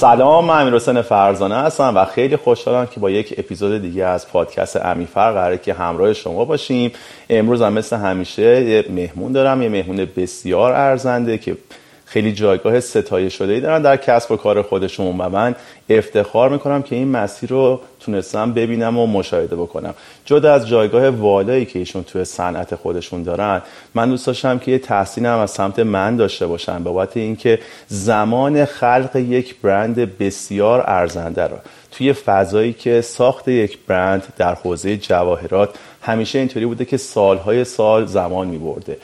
سلام من امیر حسین فرزانه هستم و خیلی خوشحالم که با یک اپیزود دیگه از پادکست امیفر قراره که همراه شما باشیم. امروز هم مثل همیشه یه مهمون دارم یه مهمون بسیار ارزنده که خیلی جایگاه ستایه شده ای دارن در کسب و کار خودشون و من افتخار می‌کنم که این مسیر رو تونستم ببینم و مشاهده بکنم. جدا از جایگاه والایی که ایشون توی صنعت خودشون دارن من دوست داشتم که یه تحسین هم از سمت من داشته باشم بابت اینکه زمان خلق یک برند بسیار ارزنده رو توی فضایی که ساخت یک برند در حوزه جواهرات همیشه اینطوری بوده که سالهای سال زمان می برده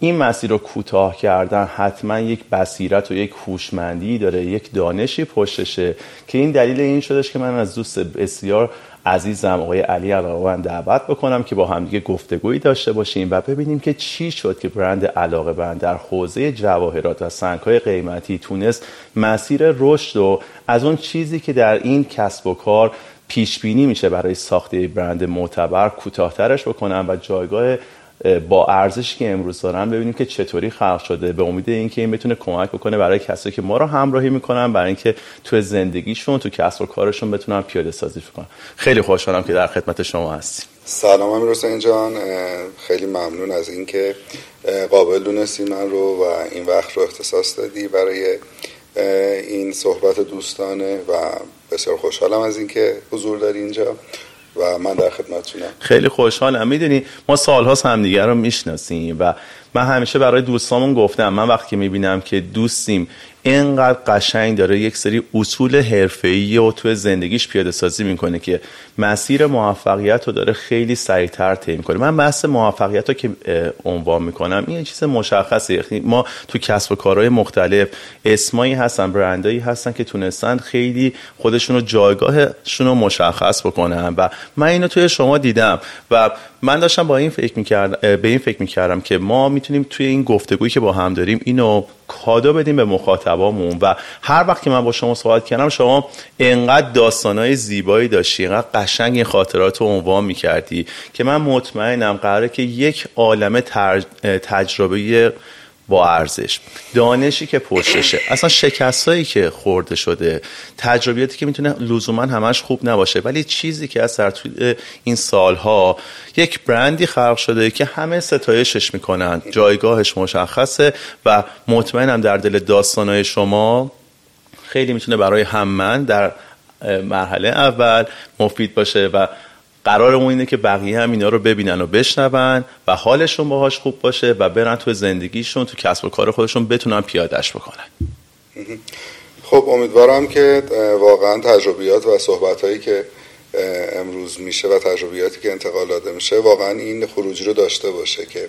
این مسیر رو کوتاه کردن حتما یک بصیرت و یک هوشمندی داره یک دانشی پشتشه که این دلیل این شدش که من از دوست بسیار عزیزم آقای علی علاقه دعوت بکنم که با همدیگه گفتگویی داشته باشیم و ببینیم که چی شد که برند علاقه بند در حوزه جواهرات و سنگهای قیمتی تونست مسیر رشد و از اون چیزی که در این کسب و کار پیش بینی میشه برای ساخت برند معتبر کوتاهترش بکنم و جایگاه با ارزشی که امروز دارن ببینیم که چطوری خلق شده به امید اینکه این بتونه کمک بکنه برای کسایی که ما رو همراهی می‌کنن برای اینکه تو زندگیشون تو کسب و کارشون بتونن پیاده سازی کنن خیلی خوشحالم که در خدمت شما هستیم. سلام امیر حسین جان. خیلی ممنون از اینکه قابل دونستی من رو و این وقت رو اختصاص دادی برای این صحبت دوستانه و بسیار خوشحالم از اینکه حضور داری اینجا. و من در خدمتتونم خیلی خوشحالم. می‌دونی ما سالهاست همدیگه رو می‌شناسیم و من همیشه برای دوستامون گفتم من وقتی می‌بینم که دوستیم اینقدر قشنگ داره یک سری اصول حرفه‌ای و تو زندگیش پیاده سازی می‌کنه که مسیر موفقیت رو داره خیلی سریعتر طی می‌کنه. من بحث موفقیت رو که عنوان می‌کنم این چیز مشخصه. یعنی ما تو کسب و کارهای مختلف اسمایی هستن برندایی هستن که تونستن خیلی خودشون رو جایگاهشون رو مشخص بکنن. و من اینو توی شما دیدم و من داشتم با این فکر می‌کردم به این فکر می‌کردم که ما می‌تونیم توی این گفتگویی که با هم داریم اینو کادو بدیم به مخاطبامون و هر وقت که من با شما صحبت کردم شما انقدر داستانهای زیبایی داشتی انقدر قشنگ این خاطرات رو عنوان می‌کردی که من مطمئنم قراره که یک عالم تجربه با ارزش. دانشی که پشتشه اصلا شکستایی که خورده شده تجربیاتی که می‌تونه لزوما همش خوب نباشه. ولی چیزی که از توی این سالها یک برندی خلق شده که همه ستایشش می‌کنن. جایگاهش مشخصه و مطمئنم در دل داستانهای شما خیلی می‌تونه برای هم من در مرحله اول مفید باشه و قرارمون اینه که بقیه هم اینا رو ببینن و بشنون و حالشون باهاش خوب باشه و برن تو زندگیشون تو کسب و کار خودشون بتونن پیادش بکنن. خب امیدوارم که واقعا تجربیات و صحبت که امروز میشه و تجربیاتی که انتقال داده میشه واقعا این خروجی رو داشته باشه که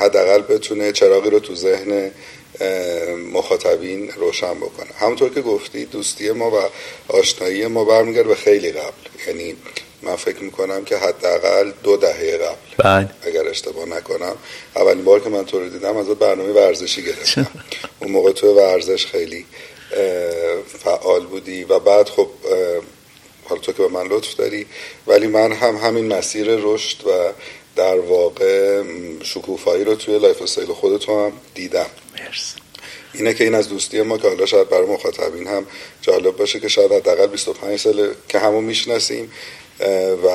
حداقل بتونه چراغی رو تو ذهن مخاطبین روشن بکنه. همونطور که گفتی دوستی ما و آشنایی ما برمیگرد به خیلی قبل. یعنی من فکر می‌کنم که حداقل دو دهه قبل. بله. اگر اشتباه نکنم. اولین بار که من تو رو دیدم از برنامه ورزشی گرفتم. اون موقع تو ورزش خیلی فعال بودی و بعد خب حالا تو که به من لطف داری ولی من هم همین مسیر رشد و در واقع شکوفایی رو توی lifestyle خودتو هم دیدم. مرسی. اینه که این از دوستی ما که حالا شاید برای مخاطبین هم جالب باشه که شاید حداقل 25 ساله که همو می‌شناسیم. و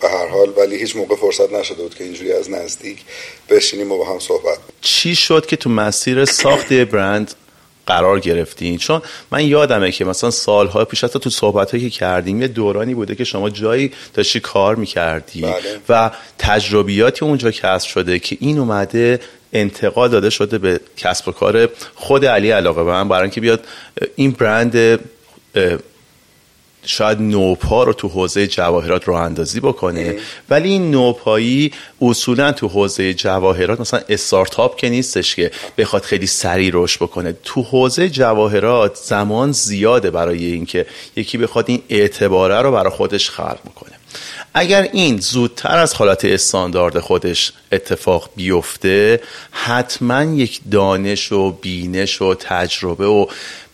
به هر حال ولی هیچ موقع فرصت نشده بود که اینجوری از نزدیک بشینیم و با هم صحبت چی شد که تو مسیر ساخت برند قرار گرفتین؟ چون من یادمه که مثلا سالهای پیش حتی تو صحبتی که کردیم یه دورانی بوده که شما جایی داشتی کار می‌کردی بله. و تجربیاتی اونجا کسب شده که این اومده انتقال داده شده به کسب و کار خود علی علاقه من. برای اینکه بیاد این برند شاید نوپا رو تو حوزه جواهرات رو اندازی بکنه ولی این نوپایی اصولا تو حوزه جواهرات مثلا استارتاپ که نیستش که بخواد خیلی سریع رشد بکنه. تو حوزه جواهرات زمان زیاده برای اینکه یکی بخواد این اعتباره رو برای خودش خلق بکنه. اگر این زودتر از حالت استاندارد خودش اتفاق بیفته حتما یک دانش و بینش و تجربه و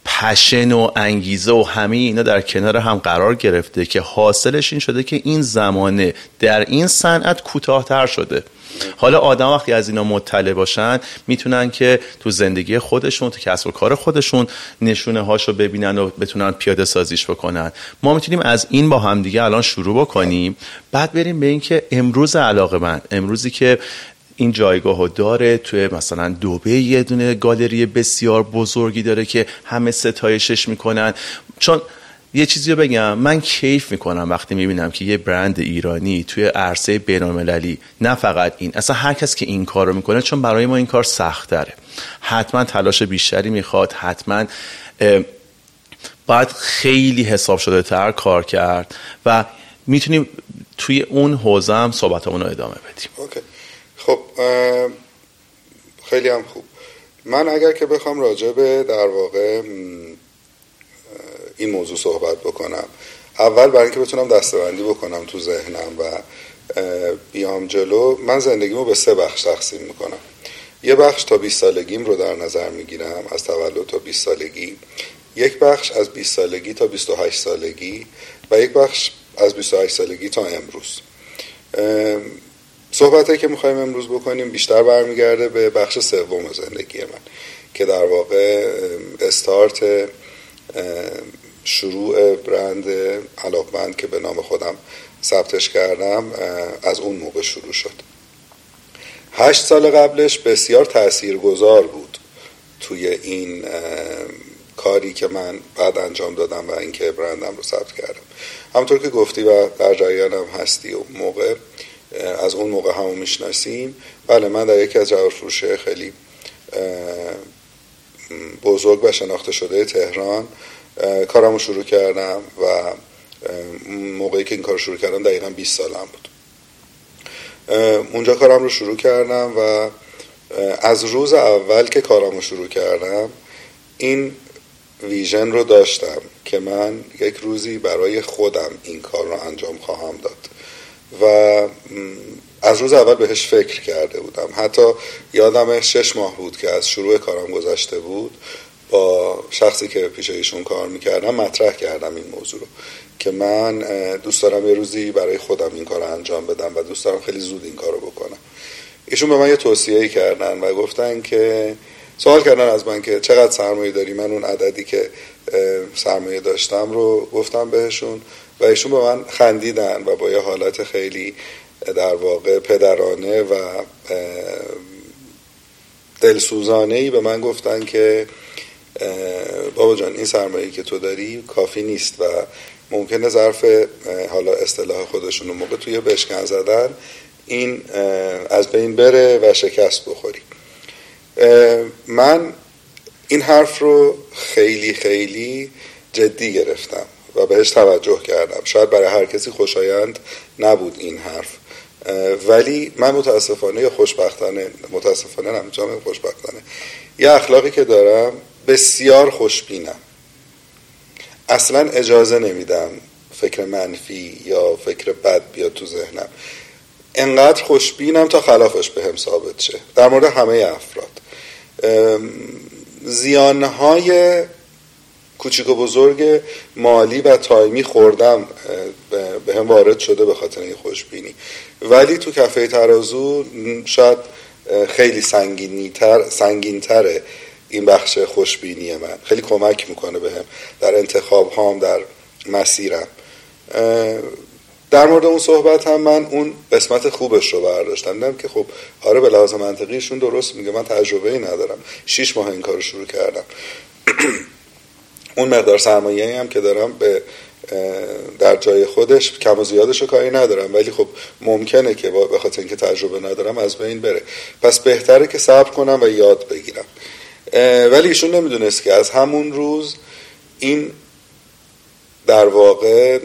پشن و انگیزه و همه اینا در کنار هم قرار گرفته که حاصلش این شده که این زمانه در این صنعت کوتاهتر شده. حالا آدم وقتی از اینا مطلع باشن می‌تونن که تو زندگی خودشون تو کسب و کار خودشون نشونه هاشو ببینن و بتونن پیاده سازیش بکنن. ما می‌تونیم از این با هم دیگه الان شروع بکنیم. بعد بریم به اینکه امروز علاقه من امروزی که این جایگاه داره توی مثلا دوبه یه دونه گالری بسیار بزرگی داره که همه ستایشش می‌کنن. چون یه چیزی رو بگم من کیف می‌کنم وقتی می‌بینم که یه برند ایرانی توی عرصه بینالمللی نه فقط این اصلا هر کس که این کار رو می‌کنه چون برای ما این کار سخت داره حتما تلاش بیشتری می‌خواد حتما باید خیلی حساب شده تر کار کرد و می‌تونیم توی اون حوزه هم صحبتمون رو ادامه بدیم. اوکی. خب خیلی هم خوب. من اگر که بخوام راجع به در واقع این موضوع صحبت بکنم. اول برای اینکه بتونم دستبندی بکنم تو ذهنم و بیام جلو من زندگیمو به سه بخش تقسیم می‌کنم. یه بخش تا 20 سالگیم رو در نظر می‌گیرم از تولد تا 20 سالگی. یک بخش از 20 سالگی تا 28 سالگی و یک بخش از 28 سالگی تا امروز. صحبت که می‌خوایم امروز بکنیم بیشتر برمیگرده به بخش سوم زندگی من که در واقع استارت شروع برند علاقمند که به نام خودم ثبتش کردم از اون موقع شروع شد. هشت سال قبلش بسیار تاثیرگذار بود توی این کاری که من بعد انجام دادم و اینکه برندم رو ثبت کردم. همطور که گفتی و در جریانم هستی و موقع از اون موقع همون می‌شناسیم. بله من در یکی از جواب فروشه خیلی بزرگ و شناخته شده تهران کارمو شروع کردم و موقعی که این کار شروع کردم دقیقا 20 سالم بود. اونجا کارم رو شروع کردم و از روز اول که کارم رو شروع کردم این ویژن رو داشتم که من یک روزی برای خودم این کار رو انجام خواهم داد. و از روز اول بهش فکر کرده بودم. حتی یادم شش ماه بود که از شروع کارم گذشته بود با شخصی که پیش ایشون کار می‌کردم مطرح کردم این موضوع رو. که من دوست دارم یه روزی برای خودم این کار انجام بدم و دوست دارم خیلی زود این کار رو بکنم. ایشون به من یه توصیه کردن و گفتن که سوال کردن از من که چقدر سرمایه داری؟ من اون عددی که سرمایه داشتم رو گفتم بهشون. و ایشون به من خندیدن و با یه حالت خیلی در واقع پدرانه و دلسوزانه ای به من گفتن که بابا جان این سرمایه که تو داری کافی نیست و ممکنه ظرف حالا اصطلاح خودشون رو موقع توی بشکن زدن این از بین بره و شکست بخوری. من این حرف رو خیلی خیلی جدی گرفتم. و بهش توجه کردم. شاید برای هر کسی خوشایند نبود این حرف. ولی من متاسفانه یا خوشبختانه متاسفانه نمی‌تونم خوشبختانه. یه اخلاقی که دارم بسیار خوشبینم. اصلا اجازه نمیدم فکر منفی یا فکر بد بیاد تو ذهنم. انقدر خوشبینم تا خلافش به هم ثابت شه. در مورد همه افراد. زیانهای کوچیک و بزرگ مالی و تایمی خوردم به هم وارد شده به خاطر این خوشبینی. ولی تو کفه ترازو شاید خیلی سنگینتر سنگینتره این بخش خوشبینی من. خیلی کمک می‌کنه به هم در انتخاب هام در مسیرم. در مورد اون صحبت هم من اون قسمت خوبش رو برداشتم. دیدم که خب آره به لحاظ منطقیشون درست میگه. من تجربه ای ندارم. شیش ماه این کار شروع کردم. اون مقدار سرمایه هم که دارم به در جای خودش کم و زیادش رو کاری ندارم. ولی خب ممکنه که به خاطر اینکه تجربه ندارم از بین بره. پس بهتره که صبر کنم و یاد بگیرم. ولی ایشون نمی‌دونست که از همون روز این در واقع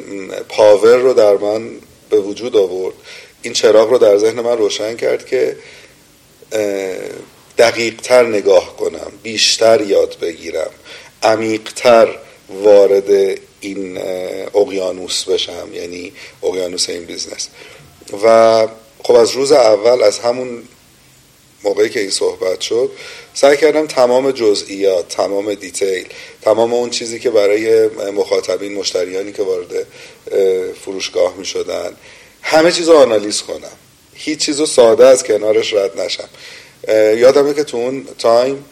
پاور رو در من به وجود آورد. این چراغ رو در ذهن من روشن کرد که دقیقتر نگاه کنم بیشتر یاد بگیرم. عمیقتر وارد این اقیانوس بشم یعنی اقیانوس این business. و خب از روز اول از همون موقعی که این صحبت شد سعی کردم تمام جزئیات تمام detail تمام اون چیزی که برای مخاطبین مشتریانی که وارد فروشگاه می شدن همه چیز رو آنالیز کنم. هیچ چیزو ساده از کنارش رد نشم. یادمه که تو اون تایم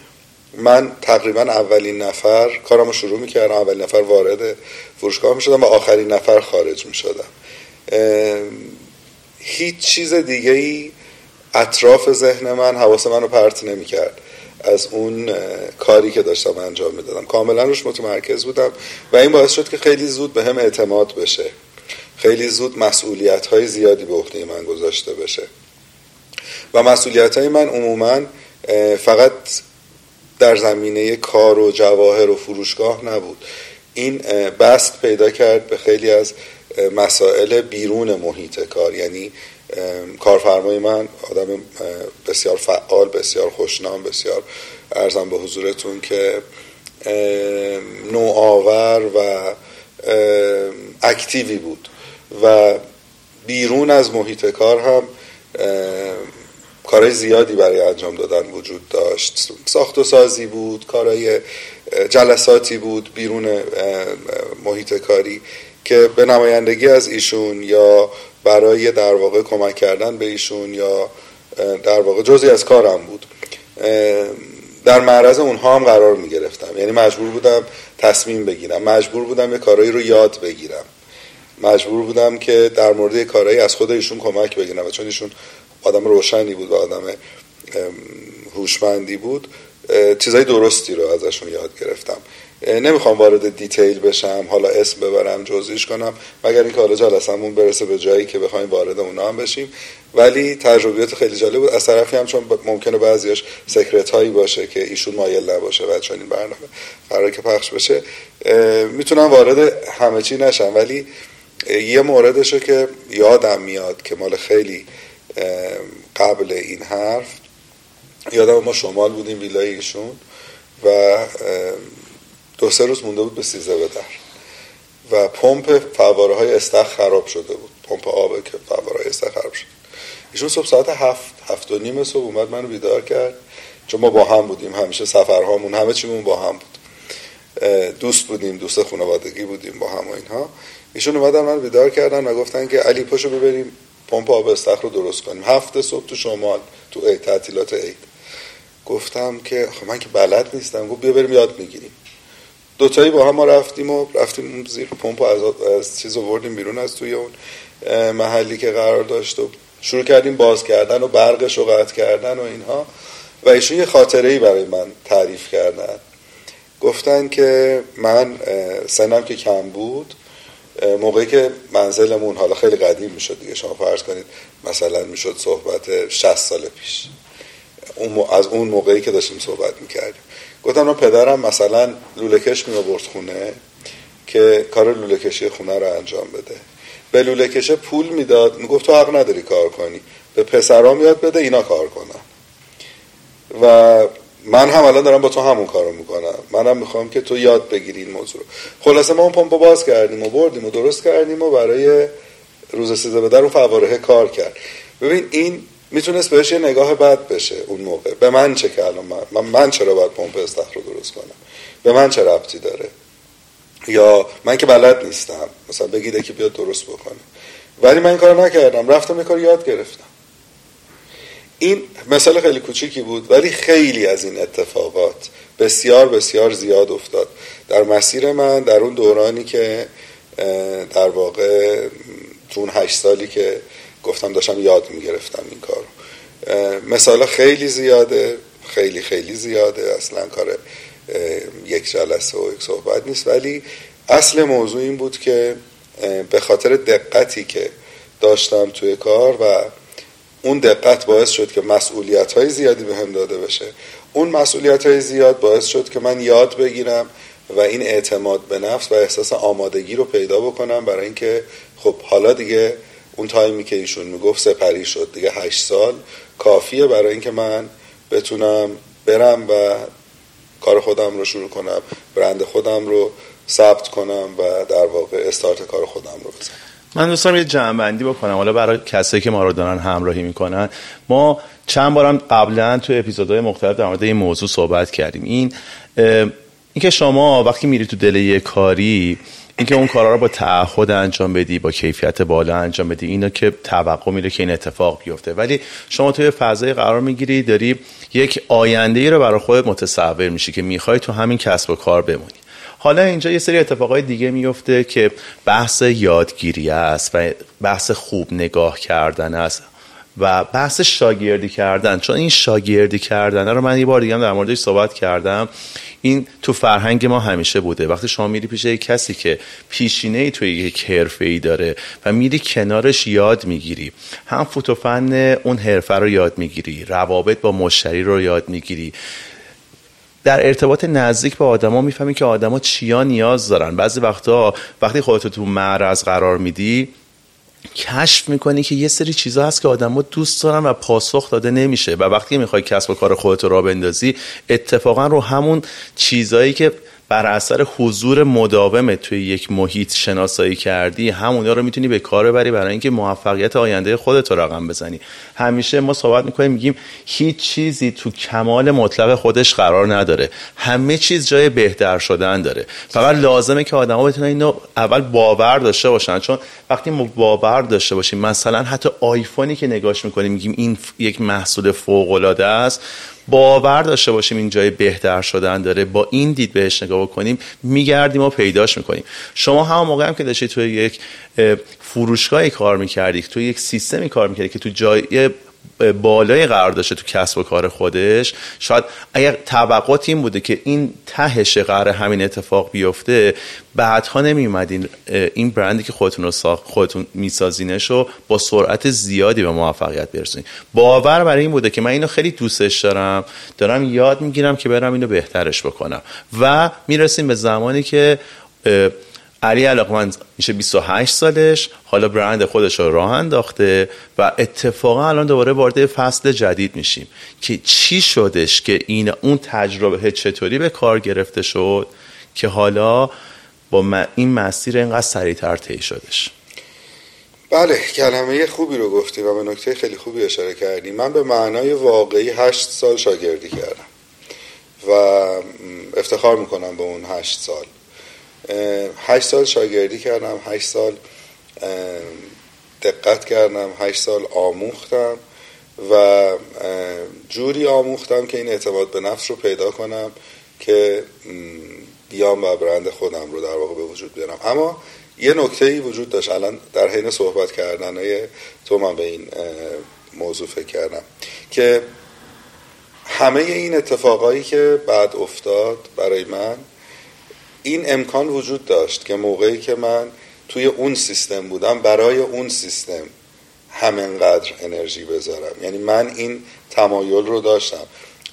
من تقریبا اولین نفر کارمو شروع می‌کردم اولین نفر وارد فروشگاه می‌شدم و آخرین نفر خارج می‌شدم. هیچ چیز دیگه ای اطراف ذهن من حواس منو پرت نمی‌کرد از اون کاری که داشتم انجام می‌دادم. کاملا روش متمرکز بودم و این باعث شد که خیلی زود به هم اعتماد بشه. خیلی زود مسئولیت های زیادی به عهده من گذاشته بشه. و مسئولیت های من عموما فقط در زمینه کار و جواهر و فروشگاه نبود. این بست پیدا کرد به خیلی از مسائل بیرون محیط کار. یعنی کارفرمای من آدم بسیار فعال بسیار خوشنام بسیار ارزم به حضورتون که نوآور و اکتیوی بود. و بیرون از محیط کار هم کارهای زیادی برای انجام دادن وجود داشت. ساخت و سازی بود کارهای جلساتی بود بیرون محیط کاری که به نمایندگی از ایشون یا برای در واقع کمک کردن به ایشون یا در واقع جزی از کارم بود. در معرض اونها هم قرار می گرفتم یعنی مجبور بودم تصمیم بگیرم. مجبور بودم یه کارایی رو یاد بگیرم. مجبور بودم که در مورد کارهایی از خود ایشون کمک بگیرم و چون ایشون آدم روشنی بود و آدم هوشمندی بود. چیزای درستی رو ازشون یاد گرفتم. نمی‌خوام وارد دیتیل بشم حالا اسم ببرم جزئیش کنم مگر اینکه حالا جلسمون برسه به جایی که بخوایم وارد اونا هم بشیم. ولی تجربیات خیلی جالب بود. از طرفی هم چون ممکنه بعضیاش سکرت هایی باشه که ایشون مایل نباشه و چون این برنامه قرار که پخش بشه. می‌تونم وارد همه چی نشم ولی یه موردشو که یادم میاد که مال خیلی قبل این حرف یادم ما شمال بودیم ویلای ایشون و دو سه روز مونده بود به سیزه به در. و پمپ فواره های استخ خراب شده بود. پمپ آب که فواره های استخ خراب شد ایشون صبح ساعت هفت هفت و نیم صبح اومد منو بیدار کرد. چون ما با هم بودیم همیشه سفرهامون همه چیمون با هم بود. دوست بودیم دوست خانوادگی بودیم با هم و اینها. ایشون اومدن من بیدار کردن و گفتن که علی پاشو ببریم. پمپ آب استخر رو درست کنیم. هفته صبح تو شمال تو تعطیلات عید. گفتم که خب من که بلد نیستم. گفت بیا بریم یاد می‌گیریم. دوتایی با هم رفتیم و رفتیم زیر پمپ از, از چیز آوردیم بیرون از توی اون محلی که قرار داشت و شروع کردیم باز کردن و برقش رو قطع کردن و اینها. و ایشون یه خاطره ای برای من تعریف کردن. گفتن که من سنم که کم بود موقعی که منزلمون حالا خیلی قدیم می‌شد دیگه شما فرض کنید مثلا می‌شد صحبت 60 سال پیش. اون از اون موقعی که داشتیم صحبت می‌کردیم. گفتم پدرم مثلا لولکش می آورد خونه که کار لولکشی خونه رو انجام بده. به لولکش پول می‌داد می‌گفت تو حق نداری کار کنی. به پسرها میاد بده اینا کار کنن. و من هم الان دارم با تو همون کارو می‌کنم. منم می‌خوام که تو یاد بگیری این موضوع رو. خلاصه ما اون پمپ باز کردیم و بردیم و درست کردیم و برای روز سیزده به در اون فواره کار کرد. ببین این می‌تونست بهش یه نگاه بد بشه اون موقع. به من چه که الان من, من, چرا باید پمپ استخر رو درست کنم؟ به من چه ربطی داره؟ یا من که بلد نیستم. مثلا بگیده که بیاد درست بکنه. ولی من این کار نکردم. رفتم یه کار یاد گرفتم. این مثال خیلی کوچیکی بود ولی خیلی از این اتفاقات بسیار بسیار زیاد افتاد. در مسیر من در اون دورانی که در واقع تو اون هشت سالی که گفتم داشتم یاد می‌گرفتم این کار مثال خیلی زیاده خیلی خیلی زیاده. اصلا کار یک جلسه و یک صحبت نیست. ولی اصل موضوع این بود که به خاطر دقتی که داشتم توی کار و اون دقت باعث شد که مسئولیت های زیادی به هم داده بشه. اون مسئولیت های زیاد باعث شد که من یاد بگیرم و این اعتماد به نفس و احساس آمادگی رو پیدا بکنم برای اینکه خب حالا دیگه اون تایمی که ایشون می‌گفت سپری شد. دیگه هشت سال کافیه برای اینکه من بتونم برم و کار خودم رو شروع کنم برند خودم رو ثبت کنم و در واقع استارت کار خودم رو بزنم. من دوستان یه جمع بکنم. حالا برای کسایی که ما رو دارن همراهی می‌کنن ما چند بارم قبلا تو اپیزودهای مختلف در مورد این موضوع صحبت کردیم. این اینکه شما وقتی میری تو دل یه کاری اینکه اون کارا رو با تعهد انجام بدی با کیفیت بالا انجام بدی اینا که توقع میره که این اتفاق بیفته. ولی شما توی فضای قرار می‌گیری داری یک آینده ای رو برای خودت متصور میشی که می‌خوای تو همین کسب و کار بمونی. حالا اینجا یه سری اتفاقای دیگه میفته که بحث یادگیری است و بحث خوب نگاه کردن است و بحث شاگردی کردن. چون این شاگردی کردن رو من یه بار دیگه در موردش صحبت کردم. این تو فرهنگ ما همیشه بوده. وقتی شما میری پیش یک کسی که پیشینه ای توی یک حرفه ای داره و میری کنارش یاد می‌گیری هم فوتوفن اون حرفه رو یاد می‌گیری روابط با مشتری رو یاد می‌گیری در ارتباط نزدیک به آدما می‌فهمی که آدما چیا نیاز دارن. بعضی وقتا وقتی خودتو تو معرض قرار میدی کشف می‌کنی که یه سری چیزا هست که آدما دوست دارن و پاسخ داده نمیشه. و وقتی می‌خوای کسب و کار خودت رو بندازی اتفاقا رو همون چیزایی که بر اثر حضور مداوم توی یک محیط شناسایی کردی همونا رو می‌تونی به کار بری برای اینکه موفقیت آینده خودت رو رقم بزنی. همیشه ما صحبت می‌کنیم میگیم هیچ چیزی تو کمال مطلق خودش قرار نداره. همه چیز جای بهتر شدن داره. فقط لازمه که آدما بتونن اینو اول باور داشته باشن. چون وقتی ما باور داشته باشیم مثلا حتی آیفونی که نگاش می‌کنیم میگیم این یک محصول فوق العاده است. باور داشته باشیم این جای بهتر شدن داره. با این دید بهش نگاه بکنیم میگردیم و پیداش می‌کنیم. شما هم موقع هم که داشتی توی یک فروشگاهی کار می‌کردی توی یک سیستمی کار می‌کردی که تو جای بالای قرار داشته تو کسب و کار خودش شاید اگر توقعات این بوده که این تهش قرار همین اتفاق بیفته بعدها نمی اومدین این برندی که خودتون رو ساخت خودتون میسازینش رو با سرعت زیادی به موفقیت برسونید باور برای این بوده که من اینو خیلی دوستش دارم دارم یاد می‌گیرم که برم اینو بهترش بکنم. و می‌رسیم به زمانی که علی علاقمند میشه 28 سالش حالا برند خودش رو راه انداخته و اتفاقا الان دوباره وارد فصل جدید میشیم. که چی شدش که این اون تجربه چطوری به کار گرفته شد که حالا با این مسیر اینقدر سریعتر طی شدش؟ بله کلمه خوبی رو گفتی و به نکته خیلی خوبی اشاره کردی. من به معنای واقعی هشت سال شاگردی کردم و افتخار می‌کنم به اون هشت سال. هشت سال شاگردی کردم هشت سال دقت کردم هشت سال آموختم و جوری آموختم که این اعتماد به نفس رو پیدا کنم که بیام و برند خودم رو در واقع به وجود بیارم. اما یه نکته ای وجود داشت. الان در حین صحبت کردن تو من به این موضوع فکر کردم که همه این اتفاقایی که بعد افتاد برای من این امکان وجود داشت که موقعی که من توی اون سیستم بودم برای اون سیستم همینقدر انرژی بذارم. یعنی من این تمایل رو داشتم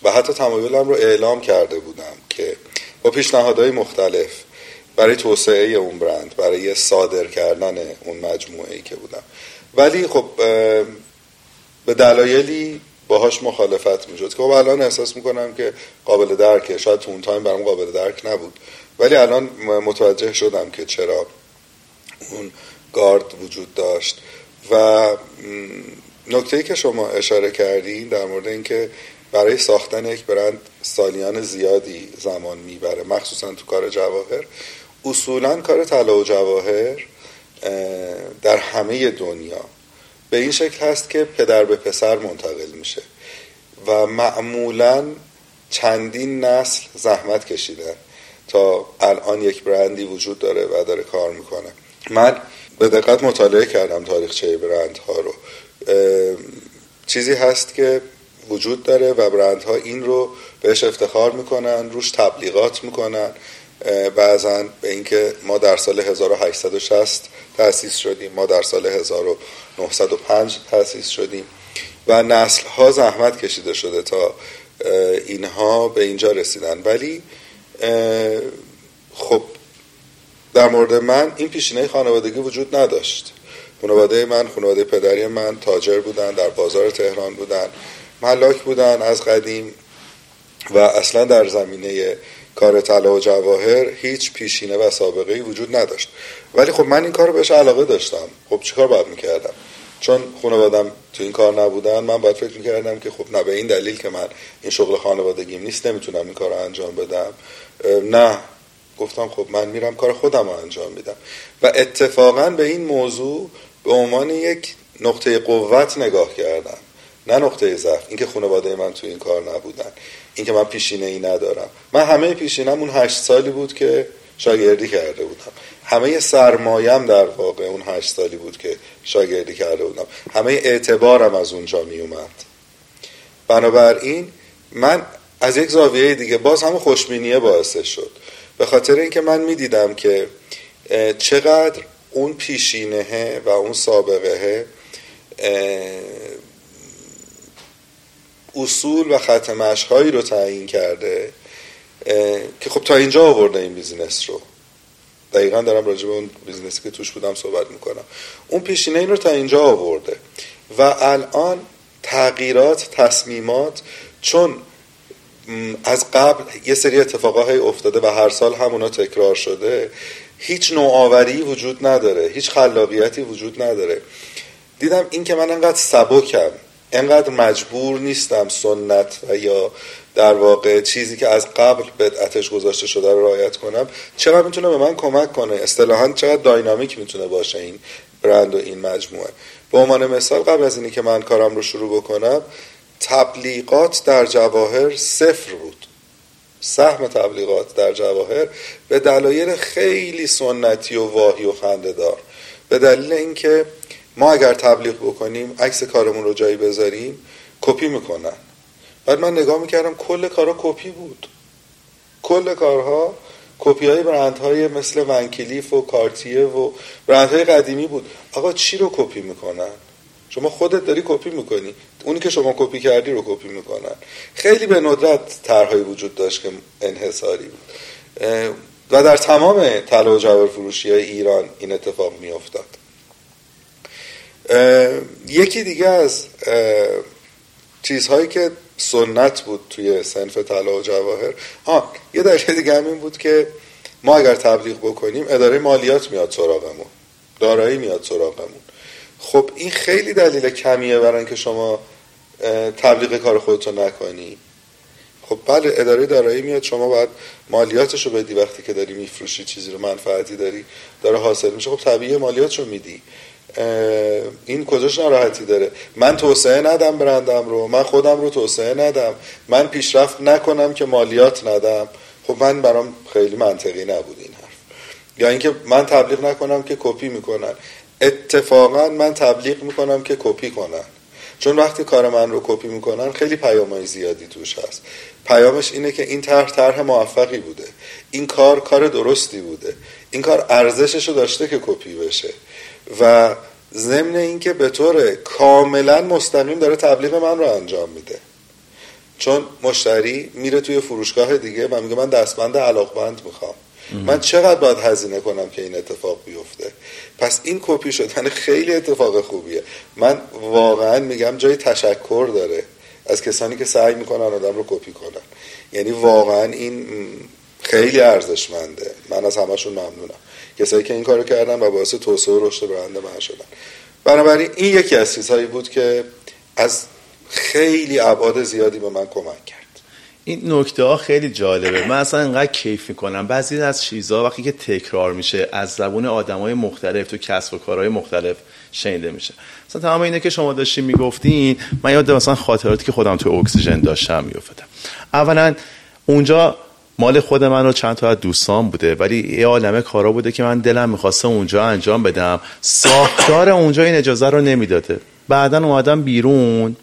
و حتی تمایلم رو اعلام کرده بودم که با پیشنهادهای مختلف برای توسعه اون برند برای صادر کردن اون مجموعه ای که بودم. ولی خب به دلایلی باهاش مخالفت می‌شد. که خب الان احساس می‌کنم که قابل درکه. شاید تو اون تایم برام قابل درک نبود. ولی الان متوجه شدم که چرا اون گارد وجود داشت و نکته که شما اشاره کردین در مورد اینکه برای ساختن یک برند سالیان زیادی زمان می‌بره مخصوصا تو کار جواهر اصولا کار طلا و جواهر در همه دنیا. به این شکل هست که پدر به پسر منتقل میشه و معمولا چندین نسل زحمت کشیدن تا الان یک برندی وجود داره و داره کار می‌کنه. من به دقت مطالعه کردم تاریخچه برند ها رو. چیزی هست که وجود داره و برندها این رو بهش افتخار می‌کنن روش تبلیغات می‌کنن. بعضا به اینکه ما در سال 1860 تأسیس شدیم ما در سال 1905 تأسیس شدیم و نسل ها زحمت کشیده شده تا اینها به اینجا رسیدن. ولی خب در مورد من این پیشینه خانوادگی وجود نداشت. خانواده من خانواده پدری من تاجر بودن در بازار تهران بودن ملاک بودن از قدیم و اصلا در زمینه کار طلا و جواهر هیچ پیشینه و سابقه ای وجود نداشت. ولی خب من این کار بهش علاقه داشتم. خب چیکار باید می‌کردم؟ چون خانوادم تو این کار نبودن من باید فکر می‌کردم که خب نه به این دلیل که من این شغل خانوادگیم نیست نمی‌تونم این کار رو انجام بدم. نه. گفتم خب من میرم کار خودم رو انجام میدم. و اتفاقا به این موضوع به عنوان یک نقطه قوت نگاه کردم. نه نقطه ضعف. اینکه خانواده من تو این کار نبودن. اینکه من پیشینه ای ندارم. من همه پیشینم اون هشت سالی بود که شاگردی کرده بودم. همه سرمایم در واقع اون هشت سالی بود که شاگردی کرده بودم. همه اعتبارم از اونجا می اومد بنابراین من از یک زاویه دیگه. باز همون خوشبینیه باعث شد. به خاطر اینکه من می‌دیدم که چقدر اون پیشینه و اون سابقه اصول و خط هایی رو تعیین کرده که خب تا اینجا آورده این business رو. دقیقا دارم راجع به اون business ی که توش بودم صحبت می‌کنم. اون پیشینه این رو تا اینجا آورده. و الان تغییرات تصمیمات چون از قبل یه سری اتفاقاهای افتاده و هر سال همونا تکرار شده هیچ نوآوری وجود نداره هیچ خلاقیتی وجود نداره. دیدم این که من انقدر سبکم انقدر مجبور نیستم سنت و یا در واقع چیزی که از قبل بدعتش گذاشته شده رو رعایت کنم. چقدر می‌تونه به من کمک کنه؟ اصطلاحا چقدر داینامیک می‌تونه باشه این برند و این مجموعه؟ به عنوان مثال قبل از اینی که من کارم رو شروع بکنم تبلیغات در جواهر صفر بود. سهم تبلیغات در جواهر به دلایل خیلی سنتی و واهی و خنده دار به دلیل اینکه ما اگر تبلیغ بکنیم عکس کارمون رو جایی بذاریم کپی می‌کنن. بعد من نگاه می‌کردم کل کارها کپی بود. کل کارها کپی های برند های مثل Van Cleef و Cartier و برند های قدیمی بود. آقا چی رو کپی می‌کنن؟ شما خودت داری کپی می‌کنی. اونی که شما کپی کردی رو کپی می‌کنن. خیلی به ندرت طرحهایی وجود داشت که انحصاری بود. و در تمام طلا و جواهر فروشی های ایران این اتفاق میافتاد. یکی دیگه از چیزهایی که سنت بود توی سنف طلا و جواهر. آه یه دلیل دیگه همین بود که ما اگر تبلیغ بکنیم اداره مالیات میاد سراغمون. دارایی میاد سراغمون. خب این خیلی دلیل کمیه برای که شما تبلیغ کار خودتو نکنی. خب بله اداره دارایی میاد شما باید مالیاتش رو بدی وقتی که داری میفروشی چیزی رو منفعتی داری داره حاصل میشه. خب طبیعی مالیاتش رو میدی این کجاش ناراحتی داره؟ من توسعه ندم برندم رو من خودم رو توسعه ندم. من پیشرفت نکنم که مالیات ندم. خب من برام خیلی منطقی نبود این حرف. یا اینکه من تبلیغ نکنم که کپی می‌کنن. اتفاقا من تبلیغ می‌کنم که کپی کنن. چون وقتی کار من رو کپی می‌کنن خیلی پیامهای زیادی توش هست. پیامش اینه که این طرح طرح موفقی بوده. این کار کار درستی بوده. این کار ارزشش رو داشته که کپی بشه. و ضمن اینکه به طور کاملا مستقیم داره تبلیغ من رو انجام میده. چون مشتری میره توی فروشگاه دیگه و میگه من دستبند علاقبند می‌خوام. من چقدر باید هزینه کنم که این اتفاق بیفته؟ پس این کپی شدن خیلی اتفاق خوبیه. من واقعا میگم جای تشکر داره از کسانی که سعی می‌کنن آدم رو کپی کنن. یعنی واقعا این خیلی ارزشمنده. من از همشون ممنونم. کسایی که این کارو کردن و باعث توسعه و رشد برند من شدن. بنابراین این یکی از چیزهایی بود که از خیلی ابعاد زیادی به من کمک کرد. این نکته ها خیلی جالبه. من اصلا انقدر کیف می‌کنم. بعضی از چیزها وقتی که تکرار میشه از زبون های مختلف تو کسب و کارهای مختلف شنیده میشه. مثلا تمام اینه که شما داشتین می‌گفتین من یاد مثلا خاطراتی که خودم تو اکسیژن داشتم میافتم اولا اونجا مال خود من رو چند تا از دوستان بوده ولی یه عالمه کارا بوده که من دلم می‌خواسته اونجا انجام بدم. ساختار اونجا این اجازه رو نمی‌داده. بعدا اومدم بیرون.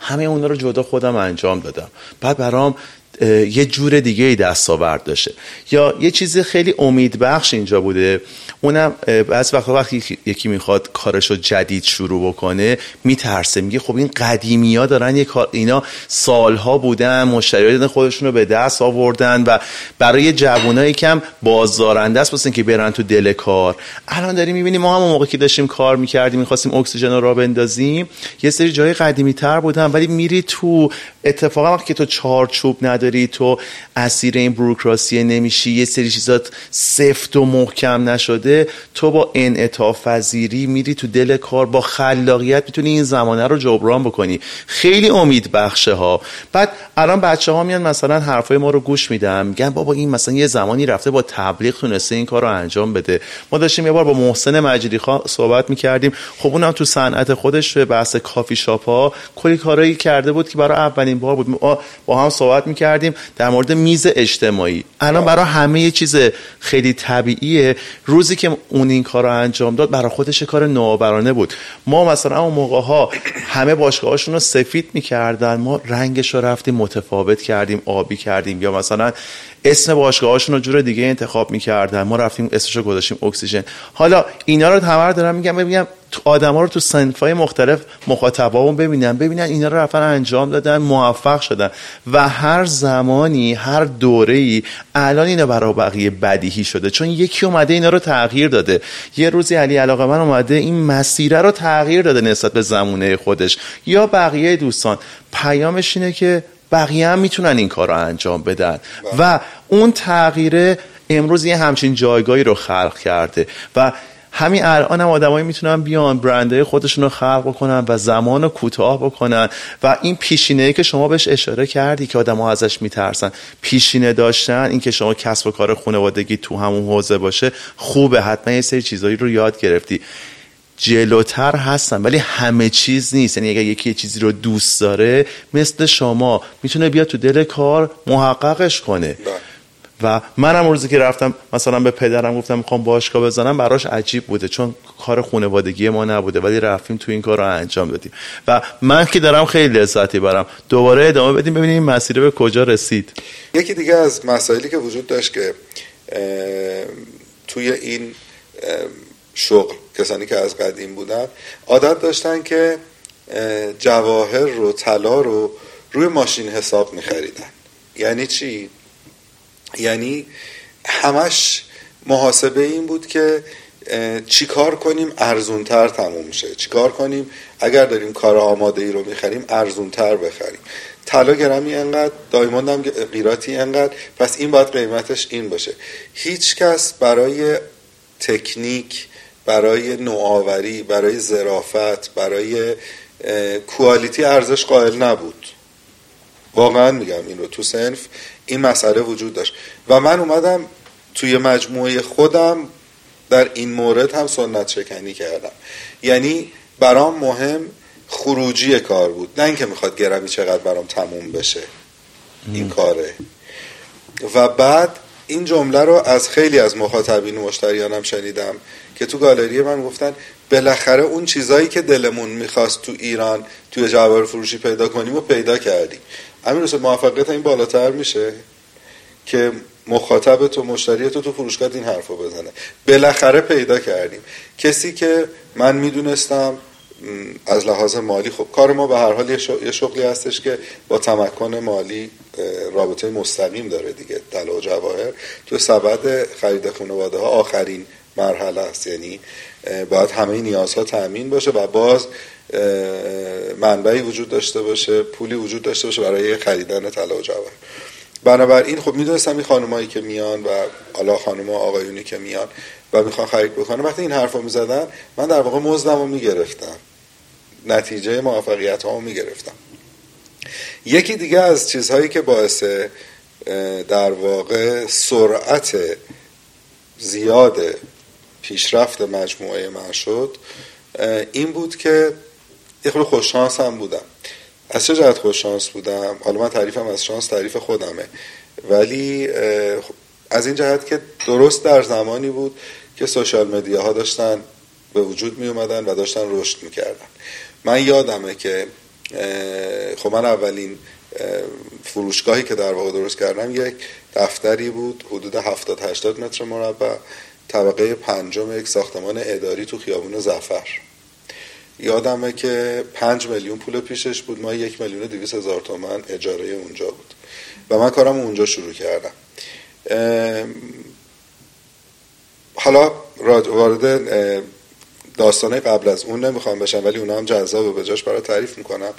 همه اونا رو جدا خودم انجام دادم. بعد برام یه جور دیگه ای دستاورد داشته. یا یه چیز خیلی امیدبخش اینجا بوده اونم از وقت وقتی یکی می‌خواد کارش رو جدید شروع بکنه میترسه میگه خب این قدیمی ها دارن یه کار اینا سالها بودن مشتریان خودشون رو به دست آوردن و برای جوانای کم بازدارنده است که برن تو دل کار. الان داریم می‌بینیم ما هم موقع که داشتیم کار می‌کردیم می‌خواستیم اکسیژن رو بندازیم یه سری جای قدیمی تر بودن ولی میری تو اتفاقا وقتی که تو چارچوب نداری نداری تو اسیر این بروکراسی نمیشی یه سری چیزات سفت و محکم نشده تو با انعطاف پذیری میری تو دل کار با خلاقیت می‌تونی این زمانه رو جبران بکنی. خیلی امید بخشه ها بعد الان بچه ها میان مثلا حرفای ما رو گوش میدن میگن بابا این مثلا یه زمانی رفته با تبلیغ تونسته این کار رو انجام بده. ما داشتیم یه بار با محسن مجیدی صحبت می‌کردیم خب اونم تو صنعت خودش به بحث کافی شاپ ها کلی کارایی کرده بود که برای اولین بار بود. ما با هم صحبت می‌کردیم. در مورد میز اجتماعی. الان برای همه یه چیز خیلی طبیعیه. روزی که اون این کار رو انجام داد برای خودش کار نوآورانه بود. ما مثلا اون موقع ها همه باشگاهاشون رو سفید می‌کردن. ما رنگش رو رفتیم متفاوت کردیم آبی کردیم. یا مثلا اسم باشگاهاشون رو جور دیگه انتخاب می‌کردن. ما رفتیم اسمشو گذاشتیم اکسیژن. حالا اینا رو تمر دارم میگم ببینم آدما رو تو سنفای مختلف مخاطبامون ببینن. ببینن اینا رو رفتن انجام دادن موفق شدن. و هر زمانی هر دوره ای الان اینا برای بقیه بدیهی شده. چون یکی اومده اینا رو تغییر داده. یه روزی علی علاقه من اومده این مسیره رو تغییر داده نسبت به زمونه خودش. یا بقیه دوستان. پیامش اینه که بقیه هم می‌تونن این کار رو انجام بدن. و اون تغییره امروز یه همچین جایگاهی رو خلق کرده. و همین الان هم آدمایی می‌تونن بیان برندهای خودشون رو خلق بکنن و زمان رو کوتاه بکنن. و این پیشینه که شما بهش اشاره کردی که آدم‌ها ازش میترسن. پیشینه داشتن این که شما کسب و کار خانوادگی تو همون حوزه باشه خوبه. حتما یه سری چیزایی رو یاد گرفتی. جلوتر هستن ولی همه چیز نیست. یعنی اگر یکی چیزی رو دوست داره مثل شما می‌تونه بیاد تو دل کار محققش کنه. بله. و منم روزی که رفتم مثلا به پدرم گفتم می‌خوام باشگاه بزنم براش عجیب بوده. چون کار خانوادگی ما نبوده ولی رفتیم تو این کار رو انجام دادیم. و من که دارم خیلی لذتی برم. دوباره ادامه بدیم ببینیم این مسیر به کجا رسید. یکی دیگه از مسائلی که وجود داشت که توی این شغل کسانی که از قدیم بودن عادت داشتن که جواهر رو طلا رو روی ماشین حساب میخریدن. یعنی چی؟ یعنی همش محاسبه این بود که چیکار کنیم ارزونتر تموم میشه چیکار کنیم؟ اگر داریم کار آماده ای رو می‌خریم ارزونتر بخریم. طلا گرمی انقدر دایموند هم قیراتی انقدر پس این باید قیمتش این باشه. هیچ کس برای تکنیک برای نوآوری برای ظرافت برای کوالیتی ارزش قائل نبود. واقعا میگم این رو تو سنف این مسئله وجود داشت. و من اومدم توی مجموعه خودم در این مورد هم سنت شکنی کردم. یعنی برام مهم خروجی کار بود. نه اینکه می‌خواد گرمی چقدر برام تموم بشه. این کاره. و بعد این جمله رو از خیلی از مخاطبین و مشتریانم شنیدم که تو گالری من گفتن بالاخره اون چیزایی که دلمون می‌خواست تو ایران توی جواهر فروشی پیدا کنیم و پیدا کردیم. همین رسول موفقیت این بالاتر میشه که مخاطب تو مشتری تو تو فروشگاه این حرفو بزنه. بالاخره پیدا کردیم. کسی که من می‌دونستم از لحاظ مالی خب کار ما به هر حال یه شغلی هستش که با تمکن مالی رابطه مستقیم داره دیگه طلا و جواهر. تو سبد خرید خانواده ها آخرین مرحله است. یعنی باید همه نیازها تأمین باشه و باز منبعی وجود داشته باشه پولی وجود داشته باشه برای خریدن طلا و جواهر. بنابراین خب می‌دونستم این خانمایی که میان و حالا خانم آقایونی که میان و می‌خوان خرید بکنن وقتی این حرف رو می‌زدن من در واقع مزدم رو می‌گرفتم. نتیجه موفقیت ها رو می‌گرفتم. یکی دیگه از چیزهایی که باعث در واقع سرعت زیاد پیشرفت مجموعه من شد این بود که یه خود خوششانس هم بودم. از چه جهت خوششانس بودم؟ حالا من تعریفم از شانس تعریف خودمه. ولی از این جهت که درست در زمانی بود که سوشال مدیا ها داشتن به وجود می اومدن و داشتن رشد می‌کردن من یادمه که خب من اولین فروشگاهی که در واقع درست کردم یک دفتری بود حدود 70 80 متر مربع طبقه پنجم یک ساختمان اداری تو خیابون زفر. یادمه که پنج میلیون پول پیشش بود. ما یک میلیون و دویست هزار تومن اجاره اونجا بود. و من کارم اونجا شروع کردم. حالا وارد داستانه قبل از اون نمی‌خوام بشم ولی اونا هم جذاب به جاش برای تعریف می‌کنم.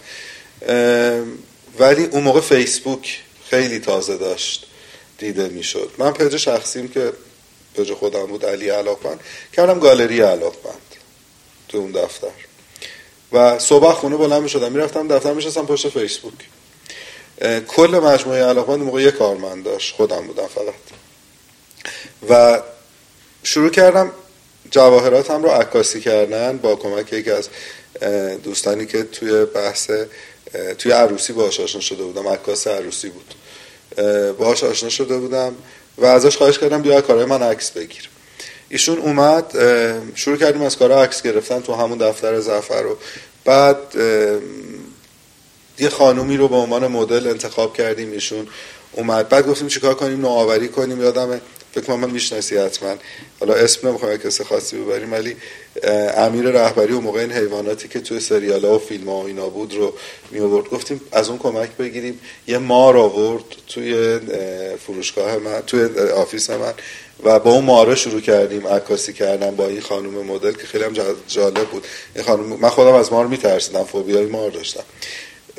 ولی اون موقع فیسبوک خیلی تازه داشت. دیده می‌شد. من page شخصیم که page خودم بود علی علاقبند کردم گالری علاقبند تو اون دفتر. و صبح خونه بلند می شدم می‌رفتم دفتر میشستم پشت فیسبوک. کل مجموعه علاقبند موقع یه کارمند داشت خودم بودم فقط. و شروع کردم جواهراتم رو عکاسی کردن با کمک یکی از دوستانی که توی بحث توی عروسی باهاش آشنا شده بودم عکاس عروسی بود. باهاش آشنا شده بودم و ازش خواهش کردم بیا کارهای من عکس بگیر. ایشون اومد شروع کردیم از کارها عکس گرفتن تو همون دفتر زفر رو. بعد یه خانومی رو به عنوان مدل انتخاب کردیم ایشون اومد. بعد گفتیم چیکار کنیم نوآوری کنیم. یادم فکر کنم من می‌شناسی حتما. حالا اسم نمی‌خوام کسی خاصی ببریم ولی امیر رهبری و موقع این حیواناتی که توی سریال ها و فیلم ها و اینا بود رو می آورد گفتیم از اون کمک بگیریم. یه مار آورد توی فروشگاه من توی office من. و با اون ماره شروع کردیم عکاسی کردن با این خانم مدل که خیلی هم جالب بود. این خانم من خودم از مار میترسیدم فوبیای مار داشتم.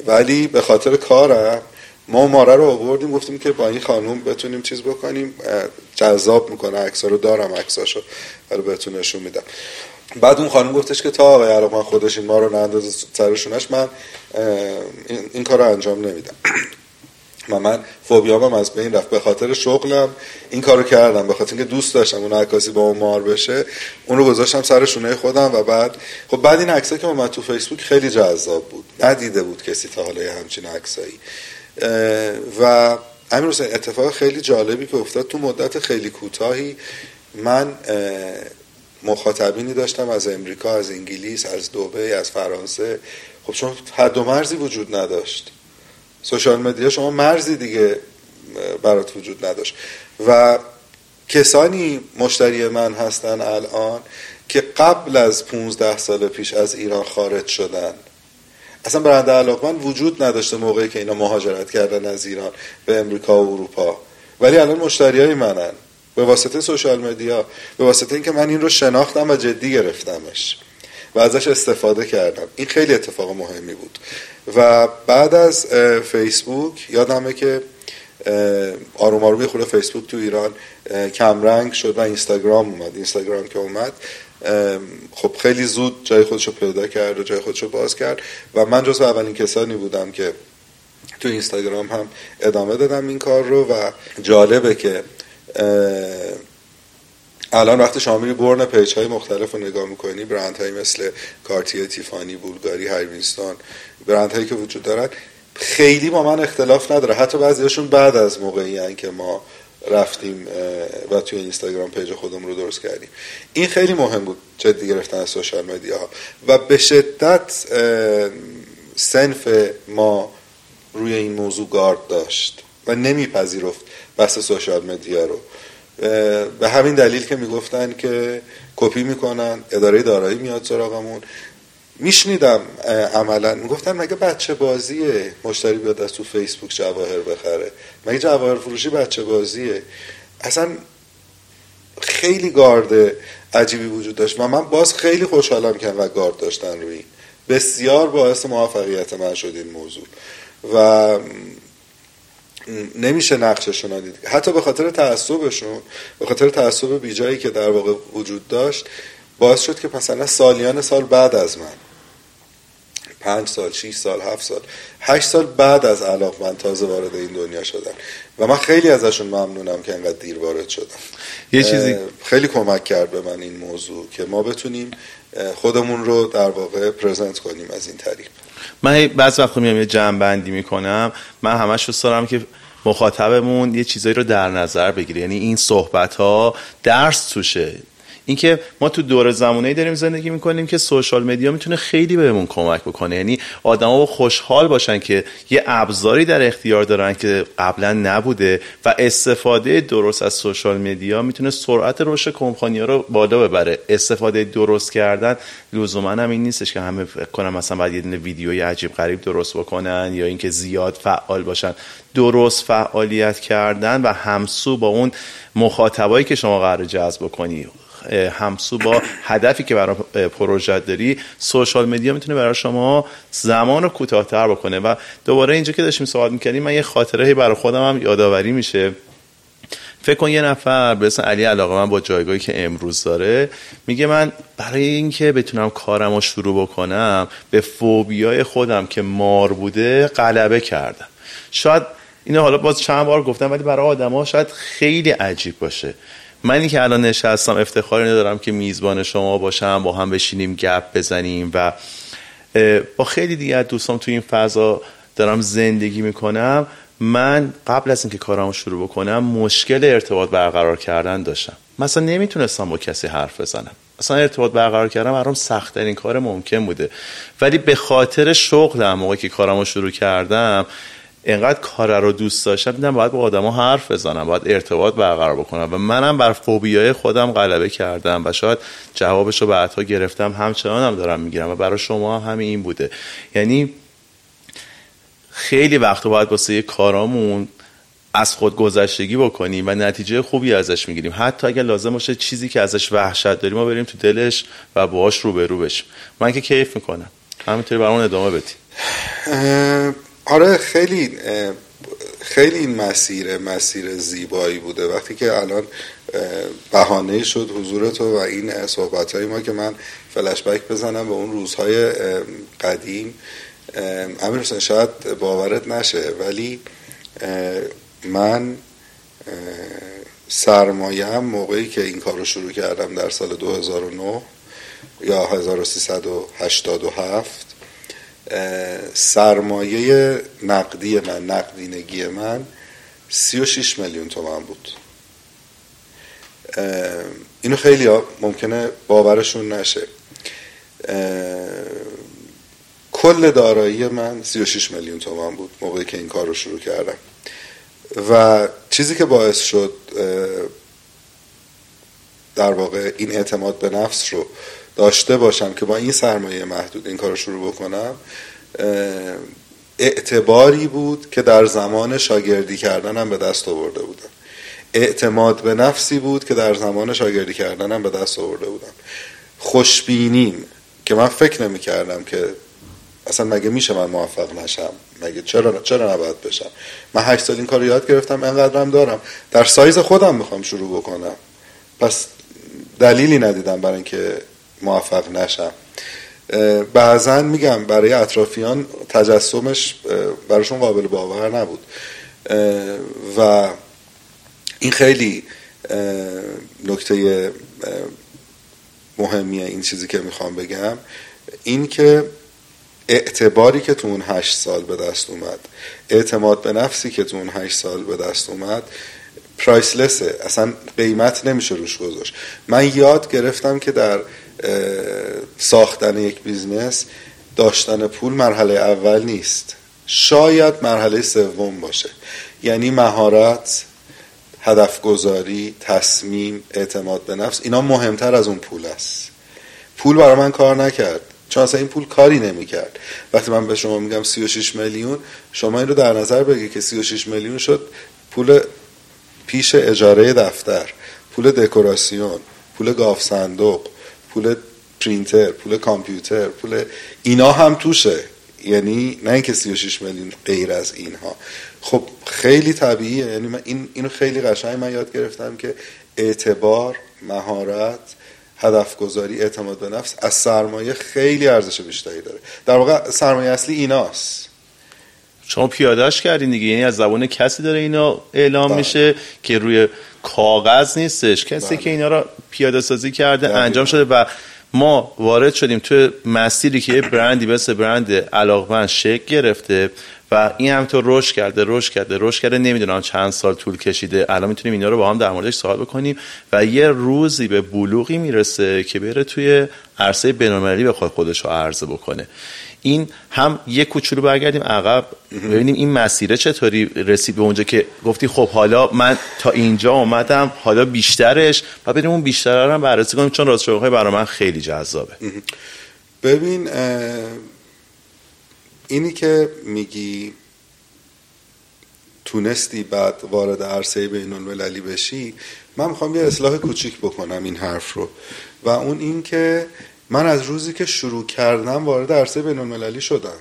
ولی به خاطر کارم ما ماره رو آوردیم گفتیم که با این خانم بتونیم چیز بکنیم جذاب می‌کنه عکسا رو دارم عکساشو رو بهتون نشون میدم. بعد اون خانم گفتش که تا آقای من خودش این ما رو ننداز سرشونش من این, کار رو انجام نمیدم. و من فوبیامم از بین رفت. به خاطر شغلم این کارو کردم. به خاطر اینکه دوست داشتم اون عکاسی با اون مار بشه اون رو گذاشتم سر شونه خودم و بعد خب بعد این عکسایی که اومد تو فیسبوک خیلی جذاب بود. ندیده بود کسی تا حالا همچین عکسایی. و امیر حسین اتفاق خیلی جالبی که افتاد تو مدت خیلی کوتاهی من مخاطبینی داشتم از امریکا از انگلیس از دوبه از فرانسه. خب چون حد و مرزی وجود نداشت. سوشال مدیا شما مرزی دیگه برات وجود نداشت. و کسانی مشتری من هستن الان که قبل از 15 سال پیش از ایران خارج شدن. اصلا برنده علاقمند وجود نداشته موقعی که اینا مهاجرت کردن از ایران به امریکا و اروپا. ولی الان مشتری های منن. به واسطه سوشال مدیا به واسطه اینکه من این رو شناختم و جدی گرفتمش. و ازش استفاده کردم. این خیلی اتفاق مهمی بود. و بعد از فیسبوک یادمه که آروم آروم خود فیسبوک تو ایران کمرنگ شد و اینستاگرام اومد. اینستاگرام که اومد خب خیلی زود جای خودشو پیدا کرد و جای خودشو باز کرد. و من جز اولین کسانی بودم که تو اینستاگرام هم ادامه دادم این کار رو و جالبه که الان وقتی شما میری برند page های مختلف رو نگاه می‌کنی برند های مثل Cartier Tiffany Bulgari Harry Winston برند هایی که وجود دارن خیلی با من اختلاف نداره. حتی بعضیشون بعد از موقعی که ما رفتیم و توی اینستاگرام page خودم رو درست کردیم. این خیلی مهم بود جدی گرفتن از social media ها و به شدت صنف ما روی این موضوع گارد داشت و نمیپذیرفت بحث social media رو. به همین دلیل که می‌گفتن که کپی می‌کنن اداره دارایی میاد سراغمون. میشنیدم عملا. می‌گفتن مگه بچه بازیه؟ مشتری بیاد از تو فیسبوک جواهر بخره. مگه جواهر فروشی بچه بازیه؟ اصلا خیلی گارد عجیبی وجود داشت و من باز خیلی خوشحالم که و گارد داشتن روی بسیار باعث موفقیت من شد این موضوع. و نمیشه نقششون رو دید حتی به خاطر تعصبشون به خاطر تعصب بیجایی که در واقع وجود داشت باعث شد که مثلا سالیان سال بعد از من پنج سال، شیش سال، هفت سال هشت سال بعد از علاق من تازه وارد این دنیا شدن و من خیلی ازشون ممنونم که انقدر دیر وارد شدم. یه چیزی خیلی کمک کرد به من این موضوع که ما بتونیم خودمون رو در واقع پرزنت کنیم از این طریق. من بعض وقت میام یه جمع بندی می‌کنم من همش دوست دارم که مخاطبمون یه چیزایی رو در نظر بگیره. یعنی این صحبت ها درس توشه. اینکه ما تو دور زمانی داریم زندگی می‌کنیم که سوشال مدیا می‌تونه خیلی بهمون کمک بکنه. یعنی آدما خوشحال باشن که یه ابزاری در اختیار دارن که قبلا نبوده و استفاده درست از سوشال مدیا می‌تونه سرعت رشد کمپانی ها رو بالا ببره. استفاده درست کردن لزوما هم این نیستش که همه فکر کنم مثلا باید یه ویدیوی عجیب غریب درست بکنن یا اینکه زیاد فعال باشن. درست فعالیت کردن و همسو با اون مخاطبایی که شما قرار جذب کنی همسو با هدفی که برای پروژه داری سوشال مدیا می‌تونه برای شما زمان رو کوتاهتر بکنه. و دوباره اینجا که داشتیم صحبت می‌کنیم من یه خاطره برای خودم هم یادآوری میشه. فکر کن یه نفر به اسم علی علاقه من با جایگاهی که امروز داره میگه من برای اینکه بتونم کارم رو شروع بکنم به فوبیای خودم که مار بوده غلبه کردم. شاید اینو حالا باز چند بار گفتم ولی برای آدما شاید خیلی عجیب باشه. منی که الان نشستم افتخاری ندارم که میزبان شما باشم با هم بشینیم گپ بزنیم و با خیلی دیگه دوستان تو این فضا دارم زندگی می‌کنم. من قبل از اینکه کارامو شروع بکنم مشکل ارتباط برقرار کردن داشتم. مثلا نمی‌تونستم با کسی حرف بزنم. اصلا ارتباط برقرار کردم برام سخت ترین کار ممکن بوده. ولی به خاطر شغلم موقعی که کارامو شروع کردم اینقدر کار رو دوست داشتم دیدم باید با آدما حرف بزنم باید ارتباط برقرار بکنم. و منم بر فوبیای خودم غلبه کردم و شاید جوابش رو بعدها گرفتم همچنان هم دارم می‌گیرم و برای شما هم همین این بوده. یعنی خیلی وقت باید واسه کارامون از خود گذشتگی بکنیم و نتیجه خوبی ازش می‌گیریم. حتی اگر لازم باشه چیزی که ازش وحشت داریم ما بریم تو دلش و باهاش روبرو بشیم. من که کیف می‌کنم. همینطوری برامون ادامه بدیم آره خیلی خیلی این مسیر مسیر زیبایی بوده. وقتی که الان بهانه شد حضور تو و این صحبت های ما که من فلشبک بزنم به اون روزهای قدیم امیر حسین شاید باورت نشه ولی من سرمایه موقعی که این کار رو شروع کردم در سال 2009 یا 1387 سرمایه نقدی من نقدینگی من 36 میلیون تومن بود. اینو خیلی ها ممکنه باورشون نشه. کل دارایی من 36 میلیون تومن بود موقعی که این کار رو شروع کردم. و چیزی که باعث شد در واقع این اعتماد به نفس رو داشته باشم که با این سرمایه محدود این کار رو شروع بکنم اعتباری بود که در زمان شاگردی کردنم به دست آورده بودم. اعتماد به نفسی بود که در زمان شاگردی کردنم به دست آورده بودم. خوشبینیم که من فکر نمی کردم که اصلا مگه میشه من موفق نشم؟ مگه چرا چرا نباید بشم؟ من هشت سال این کار یاد گرفتم انقدرم دارم. در سایز خودم می‌خوام شروع بکنم. پس دلیلی ندیدم برای اینکه موفق نشم. بعضا میگم برای اطرافیان تجسمش براشون قابل باور نبود. و این خیلی نکته مهمیه این چیزی که می‌خوام بگم. این که اعتباری که تو اون هشت سال به دست اومد اعتماد به نفسی که تو اون هشت سال به دست اومد priceless ه اصلا قیمت نمیشه روش گذاشت. من یاد گرفتم که در ساختن یک business داشتن پول مرحله اول نیست. شاید مرحله سوم باشه. یعنی مهارت هدف گذاری تصمیم اعتماد به نفس اینا مهمتر از اون پول است. پول برای من کار نکرد. چون اصلا این پول کاری نمی‌کرد. وقتی من به شما میگم 36 میلیون شما این رو در نظر بگی که 36 میلیون شد پول پیش اجاره دفتر پول دکوراسیون پول گاف صندوق پول پرینتر پول کامپیوتر پول اینا هم توشه. یعنی نه اینکه 36 میلیون غیر از اینها. خب خیلی طبیعیه. یعنی من این اینو خیلی قشنگ من یاد گرفتم که اعتبار مهارت هدف گذاری اعتماد به نفس از سرمایه خیلی ارزش بیشتری داره. در واقع سرمایه اصلی ایناست. شما پیادهش کردین دیگه. یعنی از زبان کسی داره اینا اعلام بله. میشه که روی کاغذ نیستش. کسی بله. که اینا رو پیاده سازی کرده انجام شده و ما وارد شدیم تو مسیری که یه برندی مثل برند علاقمند شکل گرفته و این همینطور رشد کرده رشد کرده رشد کرده. نمی‌دونم چند سال طول کشیده. الان می‌تونیم اینا رو با هم در موردش صحبت بکنیم و یه روزی به بلوغی می‌رسه که بره توی عرصه بین‌المللی بخواد خودش رو عرضه بکنه. این هم یه کوچولو برگردیم عقب. ببینیم این مسیره چطوری رسید به اونجا که گفتی خب حالا من تا اینجا اومدم حالا بیشترش. و بریم اون بیشتر رو هم بررسی کنیم چون راست برای من خیلی جذابه. ببین اینی که میگی تونستی بعد وارد عرصه بین المللی بشی من می‌خوام یه اصلاح کوچیک بکنم این حرف رو. و اون این که من از روزی که شروع کردم وارد عرصه بین المللی شدم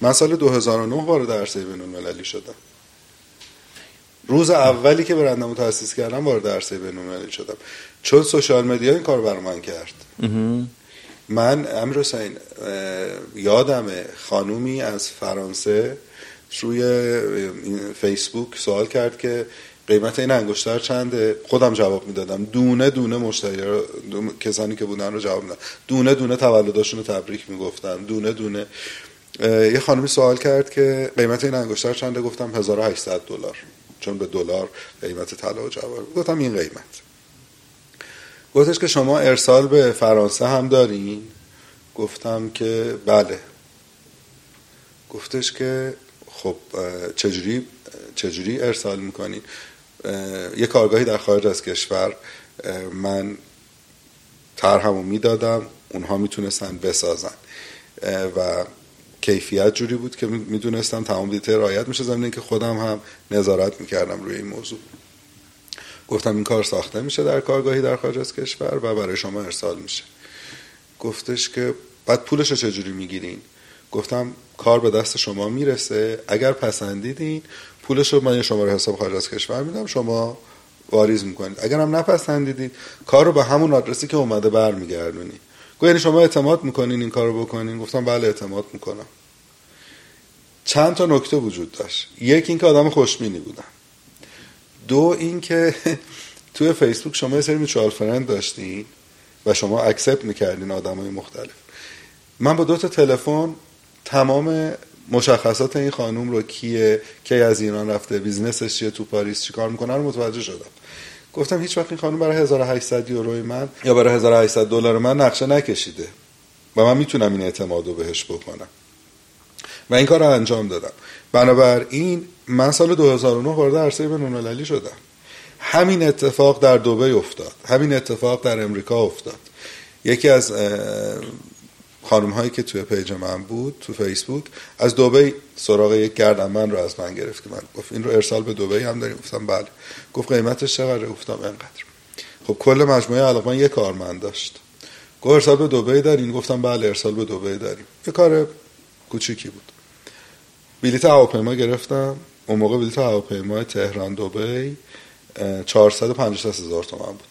من سال 2009 وارد عرصه بین المللی شدم. روز اولی که برندم تاسیس کردم وارد عرصه بین المللی شدم. چون سوشال مدیا این کار برای من کرد. من امیر حسین یادم خانومی از فرانسه روی فیسبوک سوال کرد که قیمت این انگشتر چنده؟ خودم جواب می‌دادم. دونه دونه مشتری رو کسانی که بودن رو جواب می‌دادم. دونه دونه تولداشون رو تبریک می‌گفتم دونه دونه. یه خانمی سوال کرد که قیمت این انگشتر چنده؟ گفتم 1800 دلار. چون به دلار قیمت طلا و جواهر گفتم این قیمت. گفتش که شما ارسال به فرانسه هم دارین گفتم که بله. گفتش که خب چجوری چجوری ارسال می‌کنین یه کارگاهی در خارج از کشور من طرحمو می‌دادم اونها می‌تونستن بسازن. و کیفیت جوری بود که می‌دونستم تمام دیته رایت میشه زمین که خودم هم نظارت می‌کردم روی این موضوع. گفتم این کار ساخته میشه در کارگاهی در خارج از کشور و برای شما ارسال میشه. گفتش که بعد پولش رو چجوری می‌گیرین؟ گفتم کار به دست شما می‌رسه اگر پسندیدین پولش رو من یه شماره حساب خارج از کشور میدم شما واریز می‌کنید. اگر هم نپسندیدید کار رو به همون آدرسی که اومده برمیگردونی. گفت یعنی شما اعتماد می‌کنین این کار رو بکنین؟ گفتم بله اعتماد می‌کنم. چند تا نکته وجود داشت. یک اینکه آدم خوشبینی بودم دو اینکه توی فیسبوک شما یه سری mutual friend داشتین و شما accept می‌کردین آدم های مختلف. من با دو تا تلفن تمام مشخصات این خانوم رو کیه؟ کی از ایران رفته؟ business ش چیه؟ تو پاریس چیکار می‌کنه؟ رو متوجه شدم. گفتم هیچ وقت این خانوم برای 1800 یوروی من یا برای 1800 دلار من نقشه نکشیده و من می‌تونم این اعتماد رو بهش بکنم. و این کار رو انجام دادم. بنابراین من سال 2009 وارد عرصه بین شدم. همین اتفاق در دبی افتاد. همین اتفاق در امریکا افتاد. یکی از خانم هایی که توی پیج من بود تو فیسبوک از دبی سراغ یک من رو از من گرفت من گفت این رو ارسال به دبی هم داریم. گفتم بله. گفت قیمتش چقدره؟ گفتم انقدر. خب کل مجموعه علاقمند یک کارمند داشت. گفت ارسال به دبی دارین؟ گفتم بله ارسال به دبی داریم. یه کار کوچیکی بود. بلیت هواپیما گرفتم. اون موقع بلیت هواپیما تهران دبی 450 هزار تومن بود.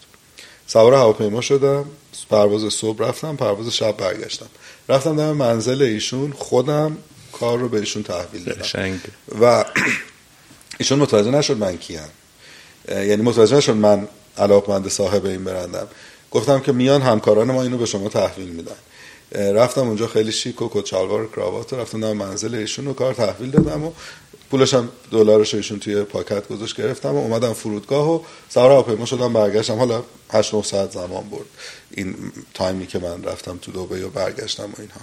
سوار هواپیما شدم. پرواز صبح رفتم. پرواز شب برگشتم. رفتم در منزل ایشون خودم کار رو به ایشون تحویل دادم. و ایشون متوجه نشد من کیم. یعنی متوجه نشد من علاقمند صاحب این برندم. گفتم که میان همکاران ما اینو به شما تحویل میدن. رفتم اونجا خیلی شیک و کت شلوار کراوات رفتم در منزل ایشون و کار تحویل دادم و پولش هم دلارش ایشون توی پاکت گذاشت گرفتم و اومدم فرودگاه و سوار هواپیما شدم برگشتم. حالا 8 9 ساعت زمان برد. این تایمی که من رفتم تو دبی و برگشتم و اینها.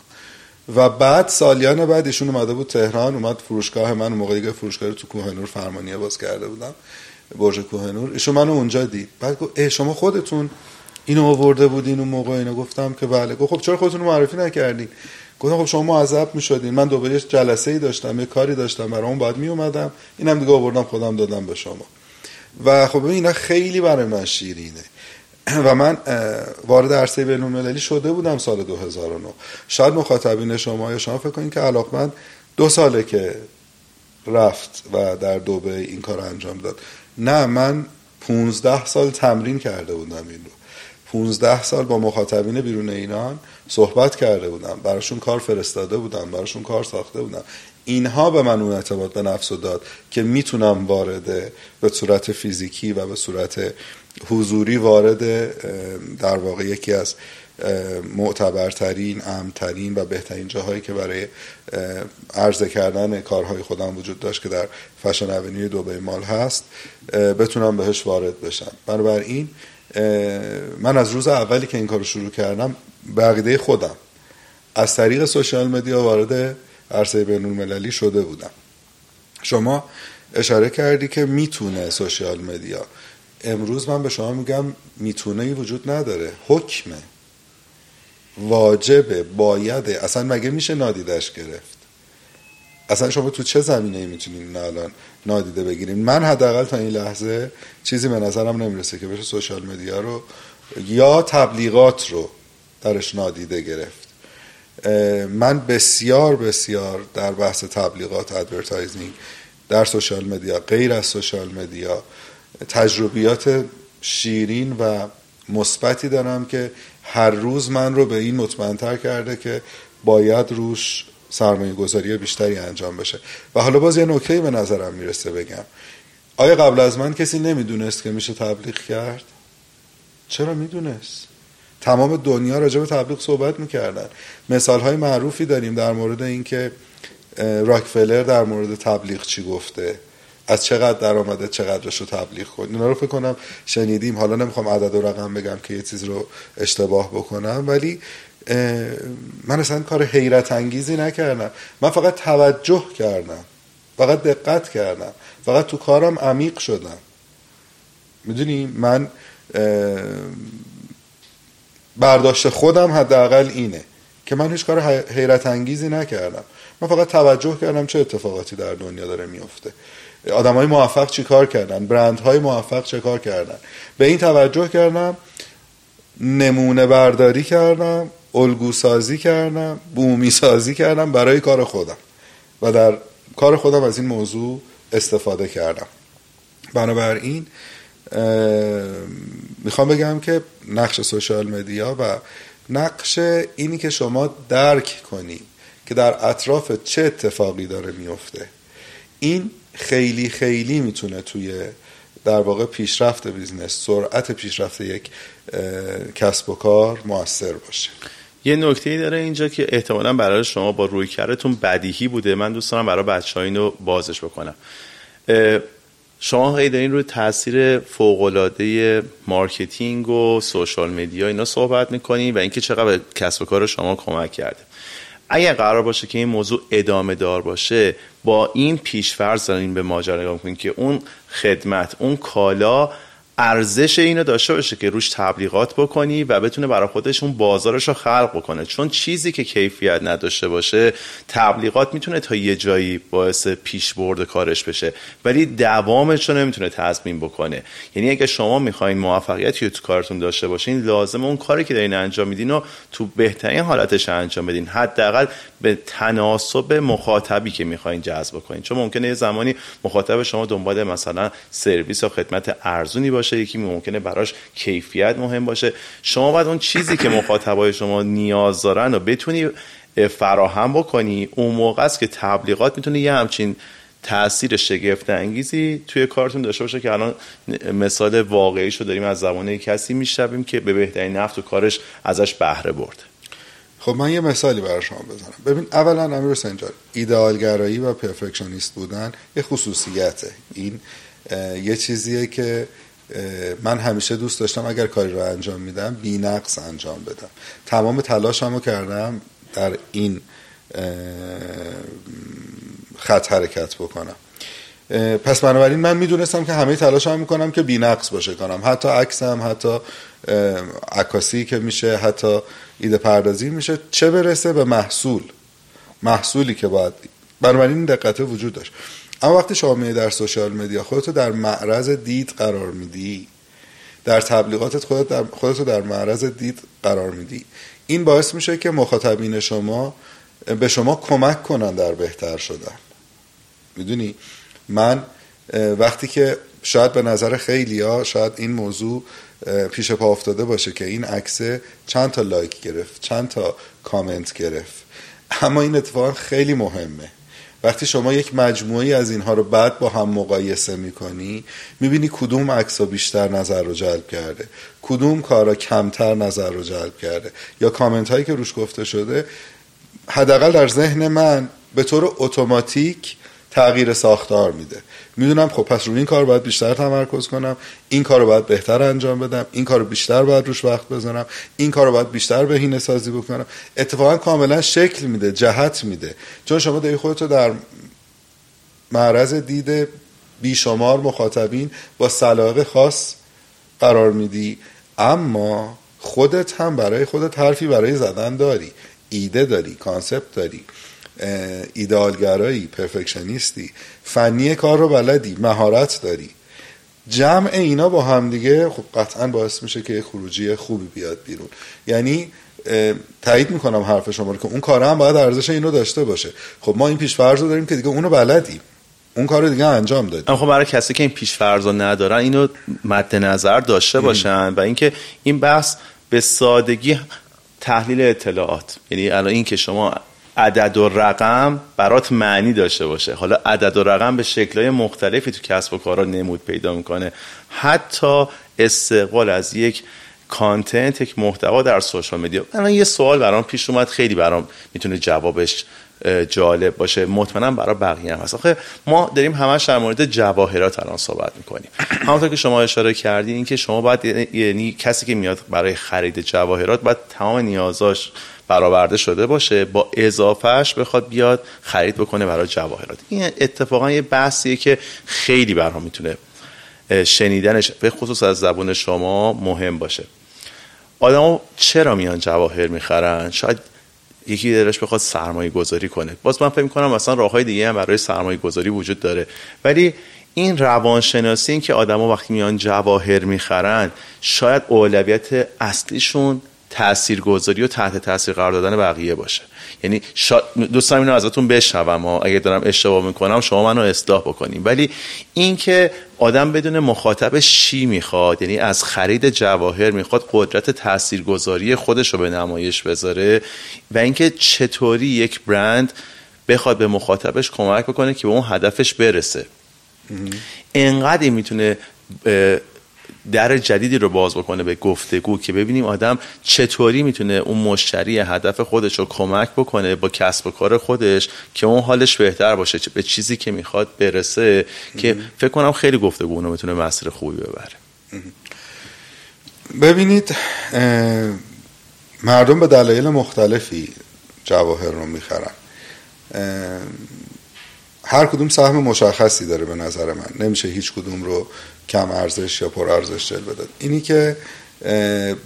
و بعد سالیان بعد ایشون اومده بود تهران اومد فروشگاه من موقع دیگه فروشگاه تو کوهنور فرمانیه باز کرده بودم. برج کوهنور ایشون منو اونجا دید. بعد گفت شما خودتون اینو آورده بودین اون موقع؟ اینو گفتم که بله. گفت خب چرا خودتون معرفی نکردین؟ گفتم خب شما معذب می‌شدین. من دوباره جلسه ای داشتم یه کاری داشتم برای اون بعد می اومدم اینم دیگه آوردم خودم دادم به شما. و خب اینا خیلی برای من شیرینه. و من وارد عرصه بین المللی شده بودم سال 2009 شاید مخاطبین شما یا شما فکر کنید که علاقمند دو ساله که رفت و در دوبه این کار انجام داد. نه من 15 سال تمرین کرده بودم این رو. 15 سال با مخاطبین بیرون ایران صحبت کرده بودم. براشون کار فرستاده بودم براشون کار ساخته بودم. اینها به من اون اعتماد به نفس داد که می‌تونم وارد به صورت فیزیکی و به صورت حضوری وارد در واقع یکی از معتبرترین امترین و بهترین جاهایی که برای عرضه کردن کارهای خودم وجود داشت که در فشن اونیو دوبه مال هست بتونم بهش وارد بشم. بنابراین من از روز اولی که این کار شروع کردم بقیده خودم از طریق سوشال مدیا وارد عرصه بین المللی شده بودم. شما اشاره کردی که می‌تونه سوشال مدیا امروز من به شما میگم می‌تونه ای وجود نداره. حکمه. واجبه. بایده. اصلا مگه میشه نادیدش گرفت؟ اصلا شما تو چه زمینه ای می‌تونین الان نادیده بگیرین؟ من حداقل تا این لحظه چیزی به نظرم نمی‌رسه که بشه social media رو یا تبلیغات رو درش نادیده گرفت. من بسیار بسیار در بحث تبلیغات advertising در سوشال مدیا غیر از سوشال مدیا تجربیات شیرین و مثبتی دارم که هر روز من رو به این مطمئنتر کرده که باید روش سرمایه گذاری بیشتری انجام بشه و حالا باز یه نکته به نظرم می‌رسه بگم آیا قبل از من کسی نمی‌دونست که میشه تبلیغ کرد؟ چرا می‌دونست؟ تمام دنیا راجع به تبلیغ صحبت می‌کردن مثال های معروفی داریم در مورد اینکه راکفلر در مورد تبلیغ چی گفته از چقدر درآمده چقدرش رو تبلیغ کنیم اینا رو فکر کنم شنیدیم. حالا نمی‌خوام عدد و رقم بگم که یه چیز رو اشتباه بکنم ولی من اصلا کار حیرت انگیزی نکردم. من فقط توجه کردم. فقط دقت کردم. فقط تو کارم عمیق شدم. می‌دونی؟ من برداشت خودم حداقل اینه که من هیچ کار حیرت انگیزی نکردم. من فقط توجه کردم چه اتفاقاتی در دنیا داره میفته. آدم های موفق چی کار کردن؟ برند های موفق چه کار کردن؟ به این توجه کردم نمونه برداری کردم الگو سازی کردم بومی سازی کردم برای کار خودم. و در کار خودم از این موضوع استفاده کردم. بنابراین می‌خوام بگم که نقش social media و نقش اینی که شما درک کنی که در اطراف چه اتفاقی داره میفته این خیلی خیلی می‌تونه توی در واقع پیشرفت business سرعت پیشرفت یک کسب و کار موثر باشه. یه نکته داره اینجا که احتمالا برای شما با رویکردتون بدیهی بوده. من دوست دارم برای بچه‌ها اینو بازش بکنم. شما خیلی دارین روی تاثیر فوقالعاده marketing و social media اینا صحبت می‌کنین و اینکه چقدر کسب و کار شما کمک کرده. اگر قرار باشه که این موضوع ادامه دار باشه با این پیشفرض دارین به ماجرا نگاه کنین که اون خدمت اون کالا ارزش اینو داشته باشه که روش تبلیغات بکنی و بتونه برای خودش اون بازارش رو خلق بکنه. چون چیزی که کیفیت نداشته باشه تبلیغات می‌تونه تا یه جایی باعث پیش برد کارش بشه ولی دوامش رو نمی‌تونه تضمین بکنه. یعنی اگه شما می‌خواین موفقیتی تو کارتون داشته باشین لازم اون کاری که دارین انجام میدین و تو بهترین حالتش انجام بدین. حداقل به تناسب مخاطبی که می‌خواین جذب کنین چون ممکنه یه زمانی مخاطب شما دنبال مثلا سرویس و خدمت ارزونی باشه یکی ممکنه براش کیفیت مهم باشه. شما باید اون چیزی که مخاطبای شما نیاز دارن و بتونی فراهم بکنی. اون موقع است که تبلیغات می‌تونه یه همچین تاثیر شگفت انگیزی توی کارتون داشته باشه که الان مثال واقعی شو داریم از زبانه کسی میشنویم که به بهترین نفت و کارش ازش بهره برد. خب من یه مثالی برای شما بزنم. ببین اولا امیر حسین جان ایدئالگرایی و پرفکشنیست بودن یه خصوصیته. این یه چیزیه که من همیشه دوست داشتم اگر کاری رو انجام میدم بی نقص انجام بدم. تمام تلاشم رو کردم در این خط حرکت بکنم. پس بنابراین من می‌دونستم که همه تلاش هم می‌کنم که بی نقص باشه کنم. حتی عکسم حتی عکاسی که میشه حتی ایده پردازی میشه چه برسه به محصول. محصولی که باید بنابراین این دقته وجود داشت. اما وقتی شما می در سوشال مدیا خودتو در معرض دید قرار میدی. در تبلیغاتت خودت در خودتو در معرض دید قرار میدی. این باعث میشه که مخاطبین شما به شما کمک کنن در بهتر شدن. می‌دونی؟ من وقتی که شاید به نظر خیلی ها شاید این موضوع پیش پا افتاده باشه که این عکس چند تا لایک گرفت چند تا کامنت گرفت. اما این اتفاق خیلی مهمه. وقتی شما یک مجموعی از اینها رو بعد با هم مقایسه می‌کنی می‌بینی کدوم عکس بیشتر نظر رو جلب کرده کدوم کارا کمتر نظر رو جلب کرده یا کامنت هایی که روش گفته شده حداقل در ذهن من به طور اتوماتیک تغییر ساختار میده. می‌دونم خب پس روی این کار باید بیشتر تمرکز کنم. این کار رو باید بهتر انجام بدم. این کار رو بیشتر باید روش وقت بزنم این کار رو باید بیشتر بهینه سازی بکنم. اتفاقا کاملا شکل میده جهت میده. چون شما داری خودتو در معرض دید بیشمار مخاطبین با سلاقه خاص قرار میدی. اما خودت هم برای خودت حرفی برای زدن داری. ایده داری کانسپت داری. ایدالگرایی پرفکشنیستی. فنی کار رو بلدی مهارت داری. جمع اینا با هم دیگه خب قطعا باعث میشه که خروجی خوبی بیاد بیرون. یعنی تایید می‌کنم حرف شما رو که اون کار هم باید ارزش اینو داشته باشه. خب ما این پیشفرض رو داریم که دیگه اونو بلدیم اون کار دیگه انجام دادیم خب برای کسی که این پیشفرض رو ندارن اینو مد نظر داشته باشن و اینکه این بحث به سادگی تحلیل اطلاعات. یعنی الان این که شما عدد و رقم برات معنی داشته باشه. حالا عدد و رقم به شکلهای مختلفی تو کسب و کارا نمود پیدا می‌کنه. حتی استقبال از یک کانتنت یک محتوا در سوشال مدیا. الان یه سوال برام پیش اومد خیلی برام می‌تونه جوابش جالب باشه. مطمئنم برای بقیه هم هست. آخه ما داریم همش در مورد جواهرات الان صحبت می‌کنیم. همونطور که شما اشاره کردی این که شما باید یعنی کسی که میاد برای خرید جواهرات باید تمام نیازاش برآورده شده باشه با اضافهش بخواد بیاد خرید بکنه برای جواهرات. این اتفاقا یه بحثیه که خیلی برام می‌تونه شنیدنش به خصوص از زبون شما مهم باشه. آدم چرا میان جواهر می‌خرن؟ شاید یکی دلش بخواد سرمایه گذاری کنه. باز من فکر می‌کنم مثلا راه های دیگه هم برای سرمایه گذاری وجود داره. ولی این روانشناسی این که آدما وقتی میان جواهر می‌خرن شاید اولویت اصلیشون تاثیرگذاری و تحت تاثیر قرار دادن بقیه باشه. یعنی شا... دوستان اینو ازتون بشنوم ها. اگه دارم اشتباه می‌کنم شما منو اصلاح بکنیم ولی اینکه آدم بدون مخاطبش چی می‌خواد یعنی از خرید جواهر می‌خواد قدرت تاثیرگذاری خودش رو به نمایش بذاره و اینکه چطوری یک برند بخواد به مخاطبش کمک بکنه که به اون هدفش برسه. انقدر می‌تونه در جدیدی رو باز بکنه به گفتگو که ببینیم آدم چطوری می‌تونه اون مشتری هدف خودش رو کمک بکنه با کسب و کار خودش که اون حالش بهتر باشه به چیزی که می‌خواد برسه که فکر کنم خیلی گفتگو اونو می‌تونه مسیر خوبی ببره. ببینید مردم به دلایل مختلفی جواهر رو می‌خرن. هر کدوم سهم مشخصی داره به نظر من. نمیشه هیچ کدوم رو کم ارزش یا پر ارزش جلوه داد. اینی که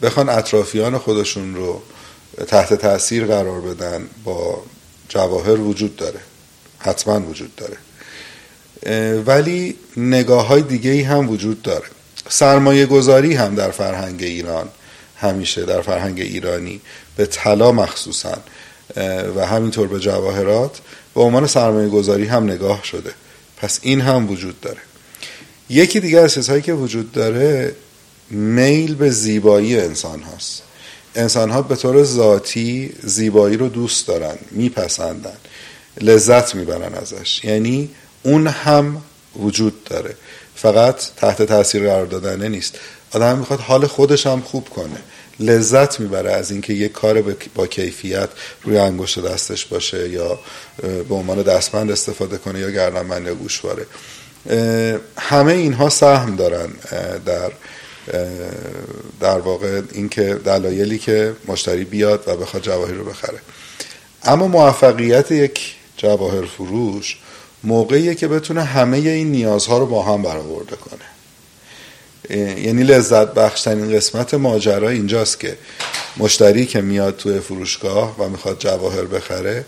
بخوان اطرافیان خودشون رو تحت تاثیر قرار بدن با جواهر وجود داره. حتما وجود داره. ولی نگاه های دیگه ای هم وجود داره. سرمایه گذاری هم در فرهنگ ایران همیشه در فرهنگ ایرانی به طلا مخصوصا و همینطور به جواهرات به عنوان سرمایه گذاری هم نگاه شده. پس این هم وجود داره. یکی دیگه از چیزهایی که وجود داره میل به زیبایی انسان هاست. انسان ها به طور ذاتی زیبایی رو دوست دارن میپسندن لذت می‌برن ازش. یعنی اون هم وجود داره. فقط تحت تاثیر قرار دادنه نیست. آدم می‌خواد حال خودش هم خوب کنه. لذت می‌بره از اینکه یک کار با کیفیت روی انگشت دستش باشه یا به عنوان دستمند استفاده کنه یا گردنبند یا گوشواره. همه اینها سهم دارن در در واقع اینکه دلایلی که مشتری بیاد و بخواد جواهر رو بخره. اما موفقیت یک جواهر فروش موقعیه که بتونه همه این نیازها رو با هم برآورده کنه. یعنی لذت بخشترین قسمت ماجرا اینجاست که مشتری که میاد توی فروشگاه و می‌خواد جواهر بخره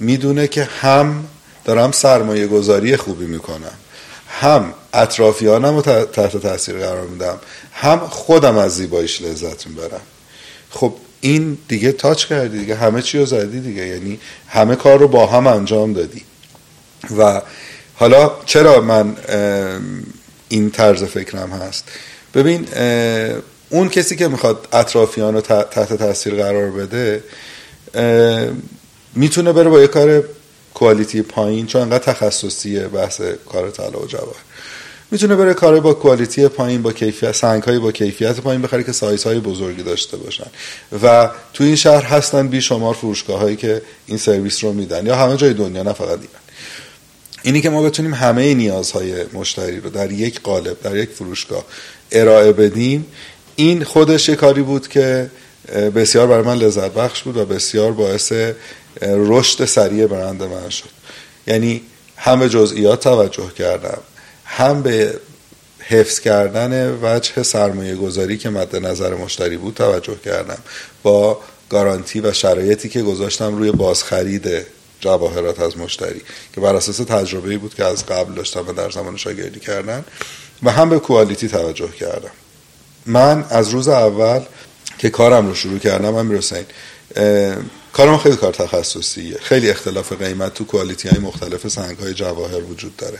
می‌دونه که هم دارم سرمایه گذاری خوبی می‌کنم هم اطرافیانم رو تحت تاثیر قرار میدم هم خودم از زیباییش لذت می‌برم. خب این دیگه تاچ کردی دیگه همه چی رو زدی دیگه یعنی همه کار رو با هم انجام دادی. و حالا چرا من این طرز فکرم هست. ببین اون کسی که می‌خواد اطرافیان رو تحت تاثیر قرار بده می‌تونه بره با یه کار کوالیتی پایین چون انقدر تخصصیه بحث کار طلا و جواهر. می‌تونه بره کار با کوالیتی پایین با کیفیت سنگ با کیفیت پایین بخره که سایز های بزرگی داشته باشن. و تو این شهر هستن بیشمار فروشگاه هایی که این سرویس رو میدن. یا همه جای دنیا نه فقط ایران. اینی که ما بتونیم همه نیازهای مشتری رو در یک قالب در یک فروشگاه ارائه بدیم این خودش یه کاری بود که بسیار برای من لذت بخش بود و بسیار باعث رشد سریع برند من شد. یعنی هم به جزئیات توجه کردم هم به حفظ کردن وجه سرمایه گذاری که مد نظر مشتری بود توجه کردم با گارانتی و شرایطی که گذاشتم روی بازخرید جواهرات از مشتری که بر اساس تجربه بود که از قبل داشتم و در زمان شاگردی کردن. و هم به کوالیتی توجه کردم. من از روز اول که کارم رو شروع کردم امیر حسین کارم خیلی کار تخصصیه. خیلی اختلاف قیمت تو کوالیتی های مختلف سنگ های جواهر وجود داره.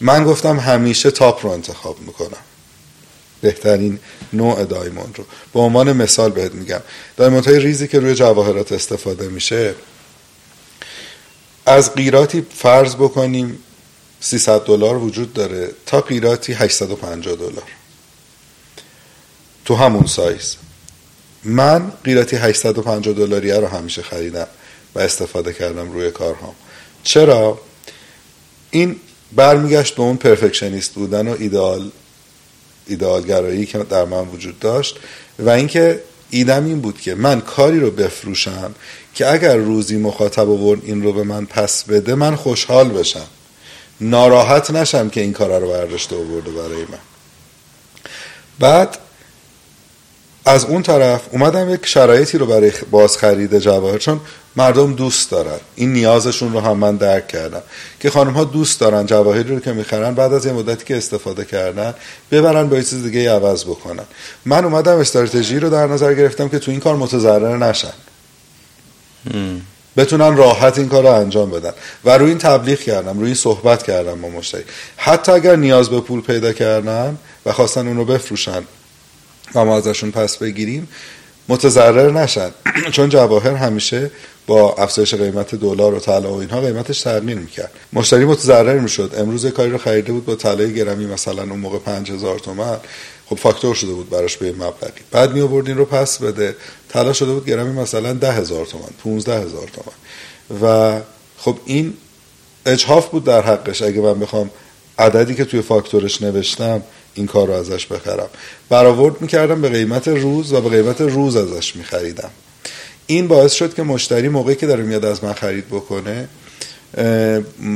من گفتم همیشه تاپ رو انتخاب می‌کنم. بهترین نوع دایموند رو. به عنوان مثال بهت میگم. دایموند های ریزی که روی جواهرات استفاده میشه از قیراتی فرض بکنیم 300 دلار وجود داره تا قیراتی 850 دلار. تو همون سایز. من قیراتی 850 دلاریه رو همیشه خریدم و استفاده کردم روی کارهام. چرا؟ این برمیگشت به اون پرفکشنیست بودن و ایدئال ایدئالگرایی که در من وجود داشت و اینکه ایدم این بود که من کاری رو بفروشم که اگر روزی مخاطب آورد این رو به من پس بده من خوشحال بشم. ناراحت نشم که این کار رو برداشته آورده برای من. بعد از اون طرف اومدم یک شرایطی رو برای باز خرید جواهر چون مردم دوست دارن. این نیازشون رو هم من درک کردم که خانم ها دوست دارن جواهری رو که می‌خرن بعد از یه مدتی که استفاده کردن ببرن با چیز دیگه عوض بکنن. من اومدم استراتژی رو در نظر گرفتم که تو این کار متضرر نشن. بتونن راحت این کار رو انجام بدن. و روی این تبلیغ کردم روی این صحبت کردم با مشتری. حتی اگر نیاز به پول پیدا کردن و خواستن اون رو بفروشن و ما ازشون پس بگیریم متضرر نشن. چون جواهر همیشه با افزایش قیمت دلار و طلا و اینها قیمتش تغییر می‌کرد. مشتری متضرر می‌شد. امروز کاری رو خریده بود با طلای گرمی مثلا اون موقع 5000 تومان خب فاکتور شده بود براش به مبلغی. بعد می آورد این رو پس بده. طلا شده بود گرمی مثلا 10000 تومان 15000 تومان. و خب این اجحاف بود در حقش. اگه من بخوام عددی که توی فاکتورش نوشتم این کار رو ازش بخرم. برآورد می‌کردم به قیمت روز و به قیمت روز ازش میخریدم. این باعث شد که مشتری موقعی که داره میاد از من خرید بکنه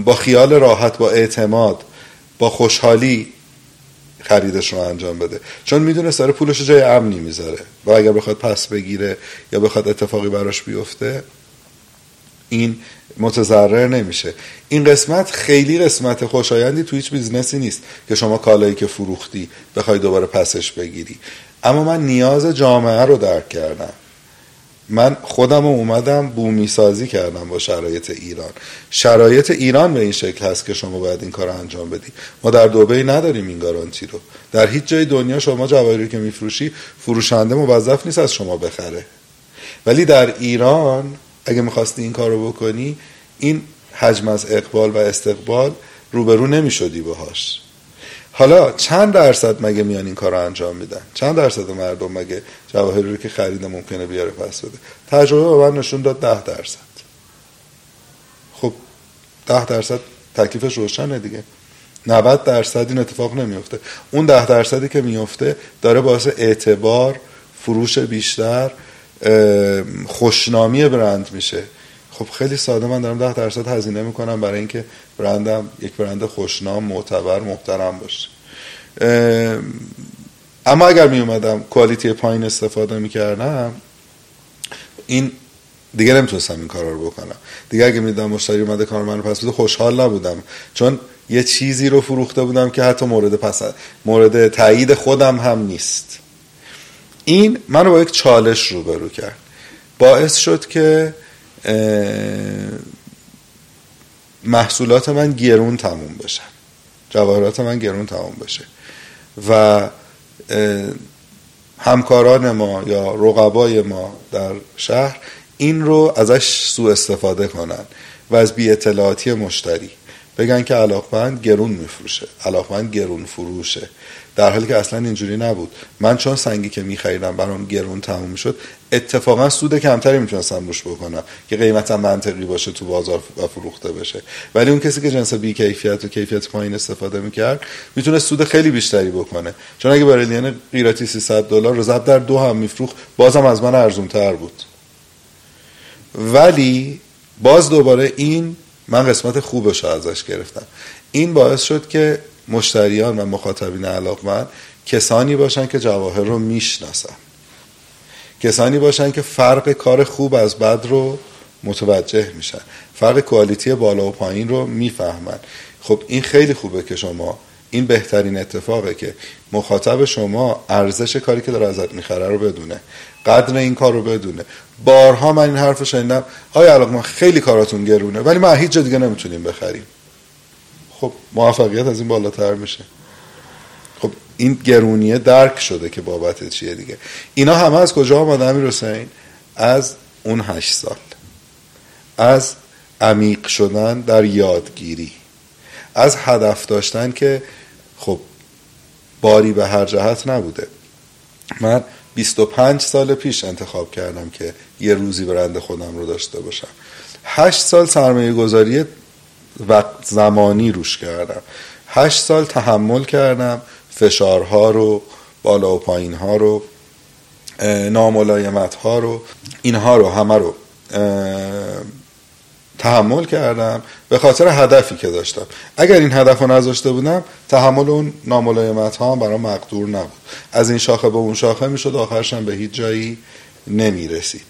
با خیال راحت با اعتماد با خوشحالی خریدش رو انجام بده. چون می‌دونه سر پولش جای امنی می‌ذاره. و اگر بخواد پس بگیره یا بخواد اتفاقی براش بیفته این متضرر نمیشه. این قسمت خیلی قسمت خوشایندی تو هیچ business ی نیست که شما کالایی که فروختی بخوای دوباره پسش بگیری. اما من نیاز جامعه رو درک کردم. من خودم اومدم بومی سازی کردم با شرایط ایران. شرایط ایران به این شکل هست که شما باید این کار انجام بدی. ما در دوبی نداریم این گارانتی رو. در هیچ جای دنیا شما جواهری که میفروشی فروشنده موظف نیست از شما بخره. ولی در ایران اگه می‌خواستی این کار رو بکنی این حجم از اقبال و استقبال روبرو نمی‌شدی باهاش. حالا چند درصد مگه میان این کار رو انجام میدن؟ چند درصد مردم مگه جواهری رو که خریده ممکنه بیاره پس بده؟ تجربه به من نشون داد ده درصد. خب ده درصد تکلیفش روشنه دیگه. 90 درصد این اتفاق نمیفته. اون ده درصدی که میفته داره باعث اعتبار فروش بیشتر خوشنامی برند میشه. خب خیلی ساده من دارم ده درصد هزینه می‌کنم برای اینکه برندم یک برند خوشنام معتبر محترم باشه. اما اگر می اومدم کوالیتی پایین استفاده می‌کردم این دیگه نمی‌تونستم این کار رو بکنم. دیگه اگه میدم مشتری اومده کار منو پس بده خوشحال نبودم. چون یه چیزی رو فروخته بودم که حتی مورد پس مورد تایید خودم هم نیست. این منو با یک چالش روبرو کرد. باعث شد که محصولات من گرون تموم بشن. جواهرات من گرون تموم بشه. و همکاران ما یا رقبای ما در شهر این رو ازش سوء استفاده کنن و از بی اطلاعاتی مشتری. بگن که علاقمند گرون میفروشه علاقمند گرون فروشه. در حالی که اصلا اینجوری نبود. من چون سنگی که میخریدم برام گرون تموم شد اتفاقا سود کمتری می‌تونستم روش بکنم که قیمتم منطقی باشه تو بازار و فروخته بشه. ولی اون کسی که جنس بی کیفیت و کیفیت پایین استفاده می‌کرد می‌تونه سود خیلی بیشتری بکنه. چون اگه برای لین قیراتی 300 دلار رو ضرب در دو هم میفروخت بازم از من ارزون تر بود. ولی باز دوباره این من قسمت خوبش ازش گرفتم. این باعث شد که مشتریان و مخاطبین علاقمند کسانی باشن که جواهر رو می‌شناسن. کسانی باشن که فرق کار خوب از بد رو متوجه میشن. فرق کوالیتی بالا و پایین رو می‌فهمن. خب این خیلی خوبه که شما این بهترین اتفاقه که مخاطب شما ارزش کاری که داره ازت می‌خره رو بدونه. قدر این کار رو بدونه. بارها من این حرف رو شنیدم آیا علاقه ما خیلی کاراتون گرونه؟ ولی ما هیچ جا دیگه نمی‌تونیم بخریم. خب موفقیت از این بالاتر میشه. خب این گرونیه درک شده که بابت چیه دیگه. اینا همه از کجا آمده امیر حسین؟ از اون هشت سال. از عمیق شدن در یادگیری. از هدف داشتن که خب باری به هر جهت نبوده. من 25 سال پیش انتخاب کردم که یه روزی برند خودم رو داشته باشم. 8 سال سرمایه گذاری وقت زمانی روش کردم. 8 سال تحمل کردم فشارها رو بالا و پایین ها رو ناملایمت ها رو اینها رو همه رو تحمل کردم به خاطر هدفی که داشتم. اگر این هدف رو نذاشته بودم تحمل اون ناملایمت ها هم برام مقدور نبود. از این شاخه به اون شاخه می‌شد آخرشم به هیچ جایی نمی رسید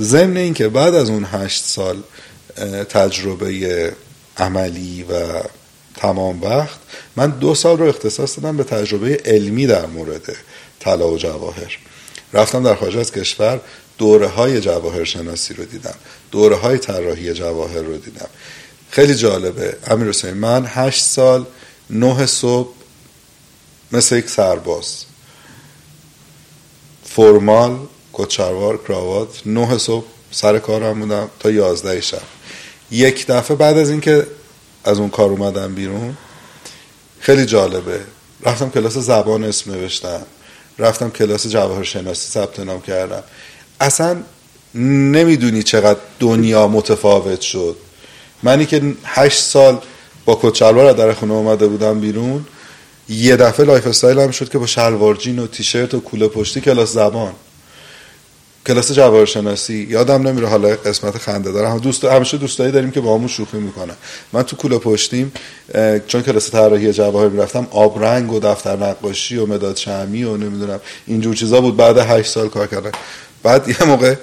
ضمن اینکه بعد از اون هشت سال تجربه عملی و تمام وقت. من دو سال رو اختصاص دادم به تجربه علمی در مورد طلا و جواهر. رفتم در خارج از کشور دوره های جواهر شناسی رو دیدم دوره های طراحی جواهر رو دیدم. خیلی جالبه. امیر حسین من هشت سال نه صبح مثل یک سرباز. فرمال کچروار کراوات نه صبح سر کارم بودم تا یازده شب. یک دفعه بعد از اینکه از اون کار اومدم بیرون خیلی جالبه. رفتم کلاس زبان اسم نوشتم. رفتم کلاس جواهر شناسی ثبت نام کردم. اصلا نمی‌دونی چقدر دنیا متفاوت شد. منی که هشت سال با کت شلوار در خونه اومده بودم بیرون یه دفعه lifestyle م شد که با شلوار جین و تیشرت و کوله پشتی کلاس زبان. کلاس جواهر شناسی یادم نمیره حالا قسمت خنده دارم. هم دوست همیشه دوستایی داریم که با همون شوخی می‌کنن. من تو کوله پشتیم چون کلاس طراحی جواهر می‌رفتم آبرنگ و دفتر نقاشی و مداد شمی و نمی‌دونم اینجور چیزا بود. بعد هشت سال کار کردن بعد یه موقع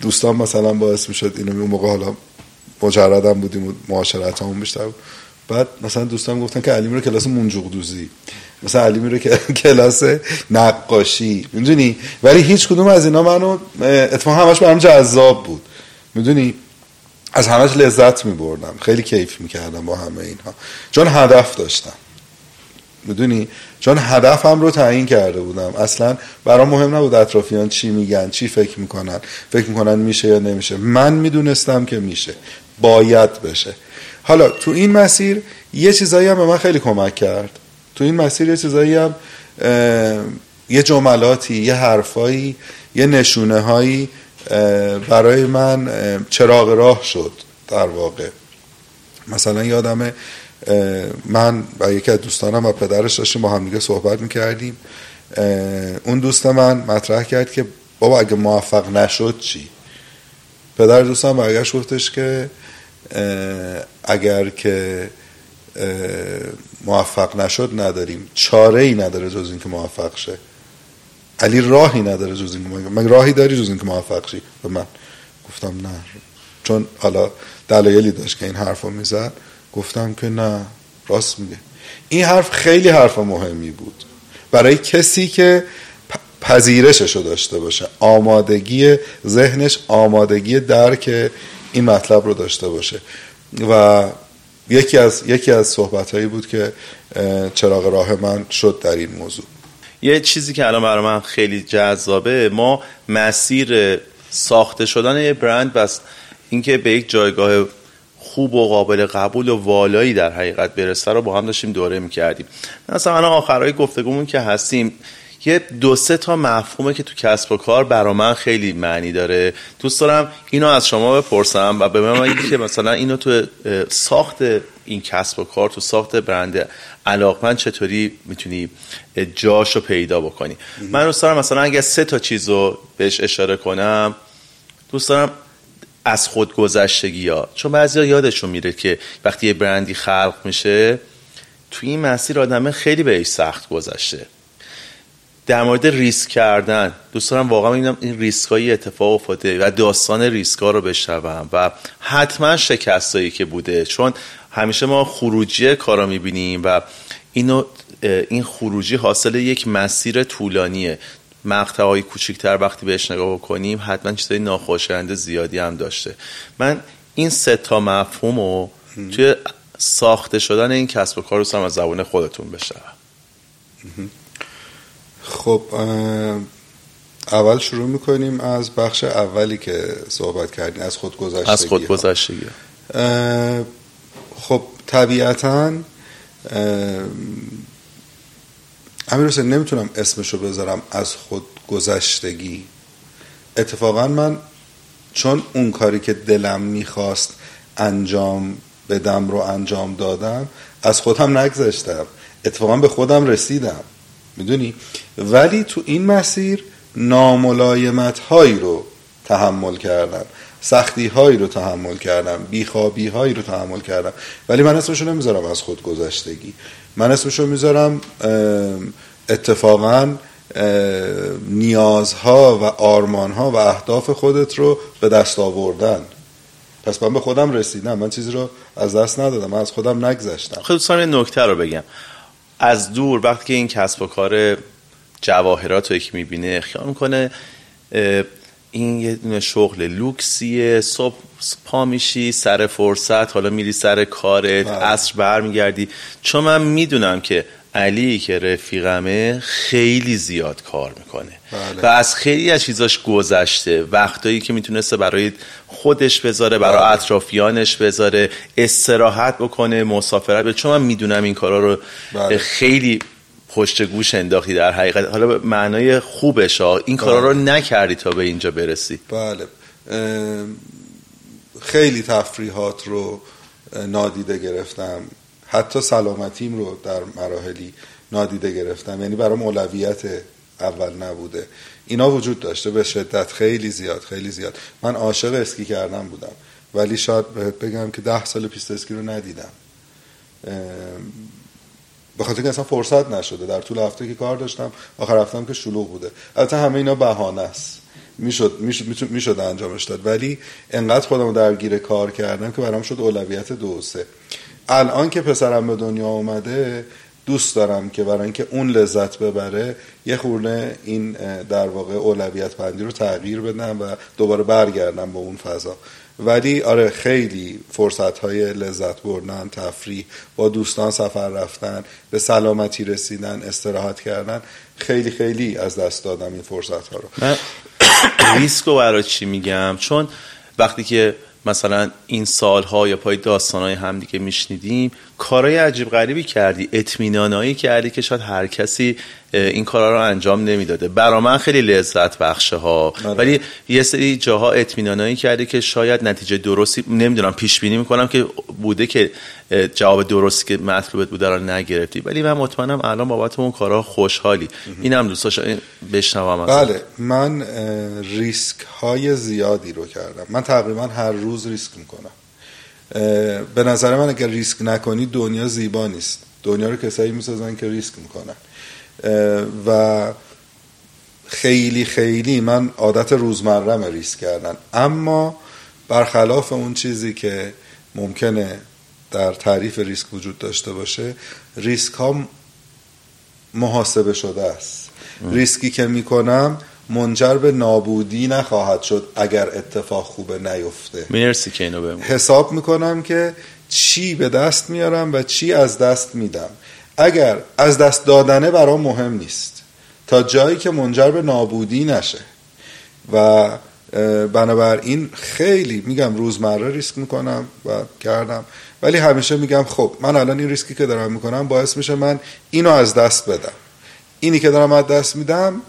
دوستان مثلا باعث می‌شد اینو اون موقع حالا مجردم بودیم و معاشرت همون بیشتر بود. بعد مثلا دوستان گفتن که علی میره کلاس منجوق دوزی. مثلا علی میره کلاس نقاشی. می‌دونی؟ ولی هیچ کدوم از اینا منو اتفاقا همش برام جذاب بود. می‌دونی؟ از همش لذت میبردم. خیلی کیف می‌کردم با همه اینها. چون هدف داشتم. می‌دونی؟ چون هدفم رو تعیین کرده بودم. اصلا برام مهم نبود اطرافیان چی میگن چی فکر می‌کنن. فکر می‌کنن میشه یا نمیشه. من می‌دونستم که میشه. باید بشه. حالا تو این مسیر یه چیزایی هم به من خیلی کمک کرد. تو این مسیر یه چیزایی هم یه جملاتی یه حرفایی یه نشونه هایی برای من چراغ راه شد در واقع. مثلا یادم من و یکی از دوستانم و پدرش داشتیم با هم دیگه صحبت می‌کردیم. اون دوست من مطرح کرد که بابا اگه موفق نشد چی؟ پدر دوستم برگشت گفتش که اگر که موفق نشد نداریم. چاره ای نداره جز اینکه موفق شه. علی راهی نداره جز اینکه من راهی داری جز اینکه موفق شی؟ به من. گفتم نه. چون حالا دلایلی داشت که این حرفو می‌زد. گفتم که نه. راست میگه. این حرف خیلی حرف مهمی بود. برای کسی که پذیرشش رو داشته باشه. آمادگی ذهنش آمادگی درک این مطلب رو داشته باشه. و یکی از یکی از صحبت هایی بود که چراغ راه من شد در این موضوع. یه چیزی که الان برای من خیلی جذابه ما مسیر ساخته شدن یه برند بس اینکه به یک جایگاه خوب و قابل قبول و والایی در حقیقت برسه رو با هم داشتیم دوره می‌کردیم. مثلا الان آخرهای گفتگومون که هستیم یه دو سه تا مفهومه که تو کسب و کار برا من خیلی معنی داره. دوست دارم اینو از شما بپرسم و به من که مثلا اینو تو ساخت این کسب و کار تو ساخت برند علاقمند چطوری می‌تونی جاشو پیدا بکنی؟ من دوست دارم مثلا اگه سه تا چیز رو بهش اشاره کنم دوست دارم از خود گذشتگی ها چون بعضی یادشون میره که وقتی یه برندی خلق میشه توی این مسیر آدمه خیلی بهش سخت گذشته. در مورد ریسک کردن دوست دارم واقعا ببینم این ریسک اتفاق افتاده و داستان ریسک ها رو بشنوم و حتما شکستایی که بوده. چون همیشه ما خروجی کارا می‌بینیم و اینو این خروجی حاصل یک مسیر طولانیه. مقطع های کوچکتر وقتی بهش نگاه کنیم حتما چیزای ناخوشایند زیادی هم داشته. من این سه تا مفهوم رو توی ساخته شدن این کسب و کار رو از زبان خودتون بشنوم. خب اول شروع می‌کنیم از بخش اولی که صحبت کردیم از خودگذشتگی. از خودگذشتگی. خب طبیعتا امیر حسین نمی‌تونم اسمشو بذارم از خودگذشتگی. اتفاقا من چون اون کاری که دلم می‌خواست انجام بدم رو انجام دادم از خودم نگذشتم. اتفاقا به خودم رسیدم. می‌دونی؟ ولی تو این مسیر ناملایمت هایی رو تحمل کردم. سختی هایی رو تحمل کردم. بیخوابی هایی رو تحمل کردم. ولی من اسمشو نمی‌ذارم از خود گذشتگی. من اسمشو می‌ذارم اتفاقا نیازها و آرمانها و اهداف خودت رو به دست آوردن. پس من به خودم رسیدم. من چیزی رو از دست ندادم. من از خودم نگذشتم. خب دوستان این نکته رو بگم. از دور وقتی که این کسب و کار جواهرات رو که می‌بینه خیال می‌کنه این یه دونه شغل لوکسیه صبح پا میشی سر فرصت حالا میری سر کارت بله. عصر برمیگردی چون من می‌دونم که علی که رفیقمه خیلی زیاد کار می‌کنه بله. و از خیلی از چیزاش گذشته وقتایی که می‌تونسته برای خودش بذاره برای بله. اطرافیانش بذاره استراحت بکنه مسافرت چون من می‌دونم این کارا رو بله. خیلی پشت گوش انداختی در حقیقت حالا به معنای خوبش ها این کارا رو بله. نکردی تا به اینجا برسی بله خیلی تفریحات رو نادیده گرفتم حتی سلامتیم رو در مراحلی نادیده گرفتم. یعنی برام اولویت اول نبوده. اینا وجود داشته. به شدت. خیلی زیاد. خیلی زیاد. من عاشق اسکی کردن بودم. ولی شاید بگم که ده سال پیست اسکی رو ندیدم. به خاطر که اصلا فرصت نشده. در طول هفته که کار داشتم آخر هفتم که شلوغ بوده. البته همه اینا بهانه است. می‌شد می‌شد می‌شد انجامش داد. ولی انقدر خودم درگیر کار کردم که برام شد اولویت دو سه. الان که پسرم به دنیا اومده دوست دارم که برای اینکه اون لذت ببره یه خورده این در واقع اولویت بندی رو تغییر بدم و دوباره برگردم به اون فضا. ولی آره خیلی فرصت های لذت بردن تفریح با دوستان سفر رفتن به سلامتی رسیدن استراحت کردن خیلی خیلی از دست دادم این فرصت ها رو. من ریسک رو برای چی میگم؟ چون وقتی که مثلا این سالها یا پای داستانهای همدیگه میشنیدیم کارهای عجیب غریبی کردی اطمینانایی کردی که شاید هر کسی این کارا رو انجام نمی‌داده. برا من خیلی لذت بخشه ها آره. ولی یه سری جاها اطمینانایی کردی که شاید نتیجه درستی نمی‌دونم پیش بینی می‌کنم که بوده که جواب درستی که مطلوبت بوده رو نگرفتی. ولی من مطمئنم الان بابت اون کارا خوشحالی. اینم دوست داشتم بشنوم بله. من ریسک های زیادی رو کردم. من تقریبا هر روز ریسک می‌کنم. به نظر من اگر ریسک نکنی دنیا زیبا نیست. دنیا رو کسایی می‌سازن که ریسک می‌کنن. و خیلی خیلی من عادت روزمرم ریسک کردن. اما برخلاف اون چیزی که ممکنه در تعریف ریسک وجود داشته باشه ریسک ها محاسبه شده است. ریسکی که می‌کنم منجر به نابودی نخواهد شد اگر اتفاق خوبه نیفته. مرسی که اینو حساب می‌کنم که چی به دست میارم و چی از دست میدم. اگر از دست دادنه برام مهم نیست. تا جایی که منجر به نابودی نشه. و بنابراین خیلی میگم روزمره ریسک می‌کنم و کردم. ولی همیشه میگم خب من الان این ریسکی که دارم می‌کنم باعث میشه من اینو از دست بدم. اینی که دارم از دست میدم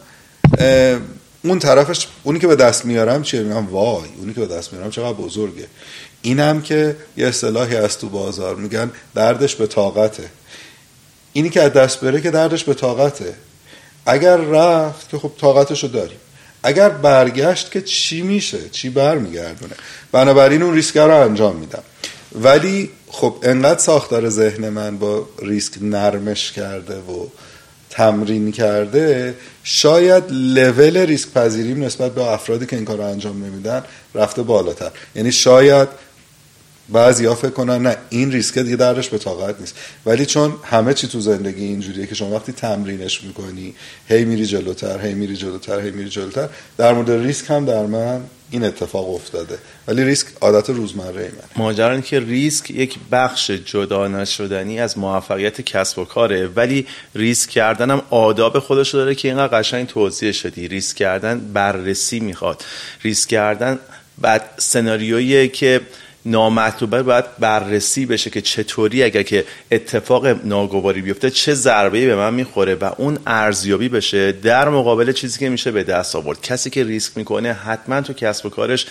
اون طرفش اونی که به دست میارم چیه؟ میگم وای اونی که به دست میارم چقدر بزرگه. اینم که یه اصطلاحی از تو بازار میگن دردش به طاقته. اینی که از دست بره که دردش به طاقته. اگر رفت که خب طاقتشو داریم. اگر برگشت که چی میشه؟ چی برمیگردونه؟ بنابراین اون ریسک رو انجام میدم. ولی خب انقدر ساختار ذهن من با ریسک نرمش کرده و تمرین کرده شاید لول ریسک پذیریم نسبت به افرادی که این کار رو انجام نمیدن رفته بالاتر. یعنی شاید بعضی ها فکر کنن نه این ریسک دیگه درش به طاقت نیست. ولی چون همه چی تو زندگی اینجوریه که شما وقتی تمرینش می‌کنی هی میری جلوتر هی میری جلوتر هی میری جلوتر در مورد ریسک هم در من این اتفاق افتاده. ولی ریسک عادت روزمره ای من ماجرا که ریسک یک بخش جدا نشدنی از موفقیت کسب و کاره ولی ریسک کردن هم آداب خودش داره که اینقدر قشنگ توضیح شدی. ریسک کردن بررسی می‌خواد. ریسک کردن بعد سناریویی که نامطلوبه باید بررسی بشه که چطوری اگر که اتفاق ناگواری بیفته چه ضربه به من می‌خوره و اون ارزیابی بشه در مقابل چیزی که میشه به دست آورد. کسی که ریسک می‌کنه حتما تو کسب و کارش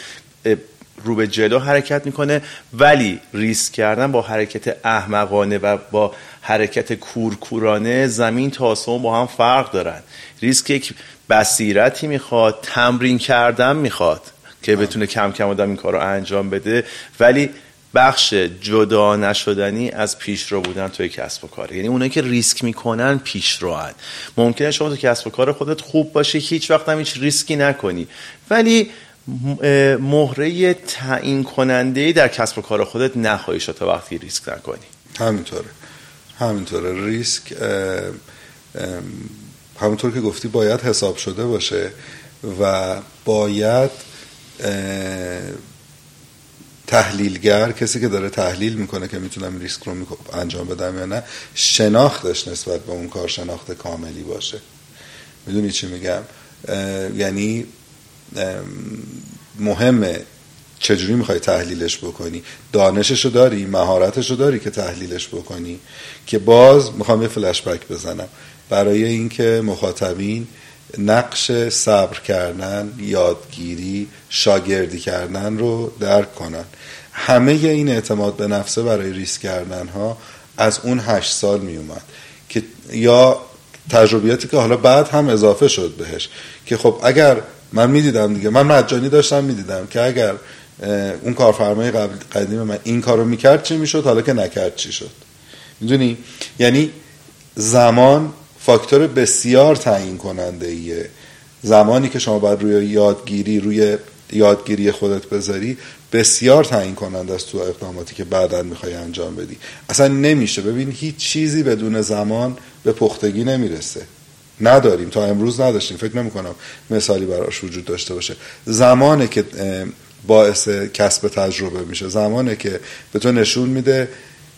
رو به جلو حرکت می‌کنه ولی ریسک کردن با حرکت احمقانه و با حرکت کورکورانه زمین تا آسمون با هم فرق دارن. ریسک یک بصیرتی می‌خواد تمرین کردن می‌خواد. که بتونه کم کم آدم این کار رو انجام بده. ولی بخش جدا نشدنی از پیشرو بودن توی کسب و کار. یعنی اونایی که ریسک می‌کنن پیشرو هن. ممکنه شما تو کسب و کار خودت خوب باشه هیچ وقت هم هیچ ریسکی نکنی. ولی مهره تعیین کننده در کسب و کار خودت نخواهی شد تا وقتی ریسک نکنی. همینطوره. همینطوره. ریسک همونطور که گفتی باید حساب شده باشه و باید تحلیلگر کسی که داره تحلیل می‌کنه که می‌تونم ریسک رو انجام بدم یا نه شناختش نسبت به اون کار شناخت کاملی باشه. می‌دونی چی میگم؟ یعنی مهمه چجوری می‌خوای تحلیلش بکنی. دانشش رو داری مهارتش رو داری که تحلیلش بکنی. که باز می‌خوام یه فلشبک بزنم. برای اینکه مخاطبین نقش صبر کردن یادگیری شاگردی کردن رو درک کنن. همه این اعتماد به نفسه برای ریسک کردن ها از اون هشت سال می اومد که یا تجربیاتی که حالا بعد هم اضافه شد بهش که خب اگر من می‌دیدم دیگه من مجانی داشتم می‌دیدم که اگر اون کارفرمای قدیم من این کارو می‌کرد چی می‌شد؟ حالا که نکرد چی شد؟ می‌دونی؟ یعنی زمان فاکتور بسیار تعیین کننده ایه زمانی که شما باید روی یادگیری روی یادگیری خودت بذاری بسیار تعیین کننده است تو اقداماتی که بعدا می‌خوای انجام بدی. اصلا نمیشه. ببین هیچ چیزی بدون زمان به پختگی نمی‌رسه. نداریم. تا امروز نداشتیم. فکر نمی کنم مثالی براش وجود داشته باشه. زمانه که باعث کسب تجربه میشه. زمانه که به تو نشون میده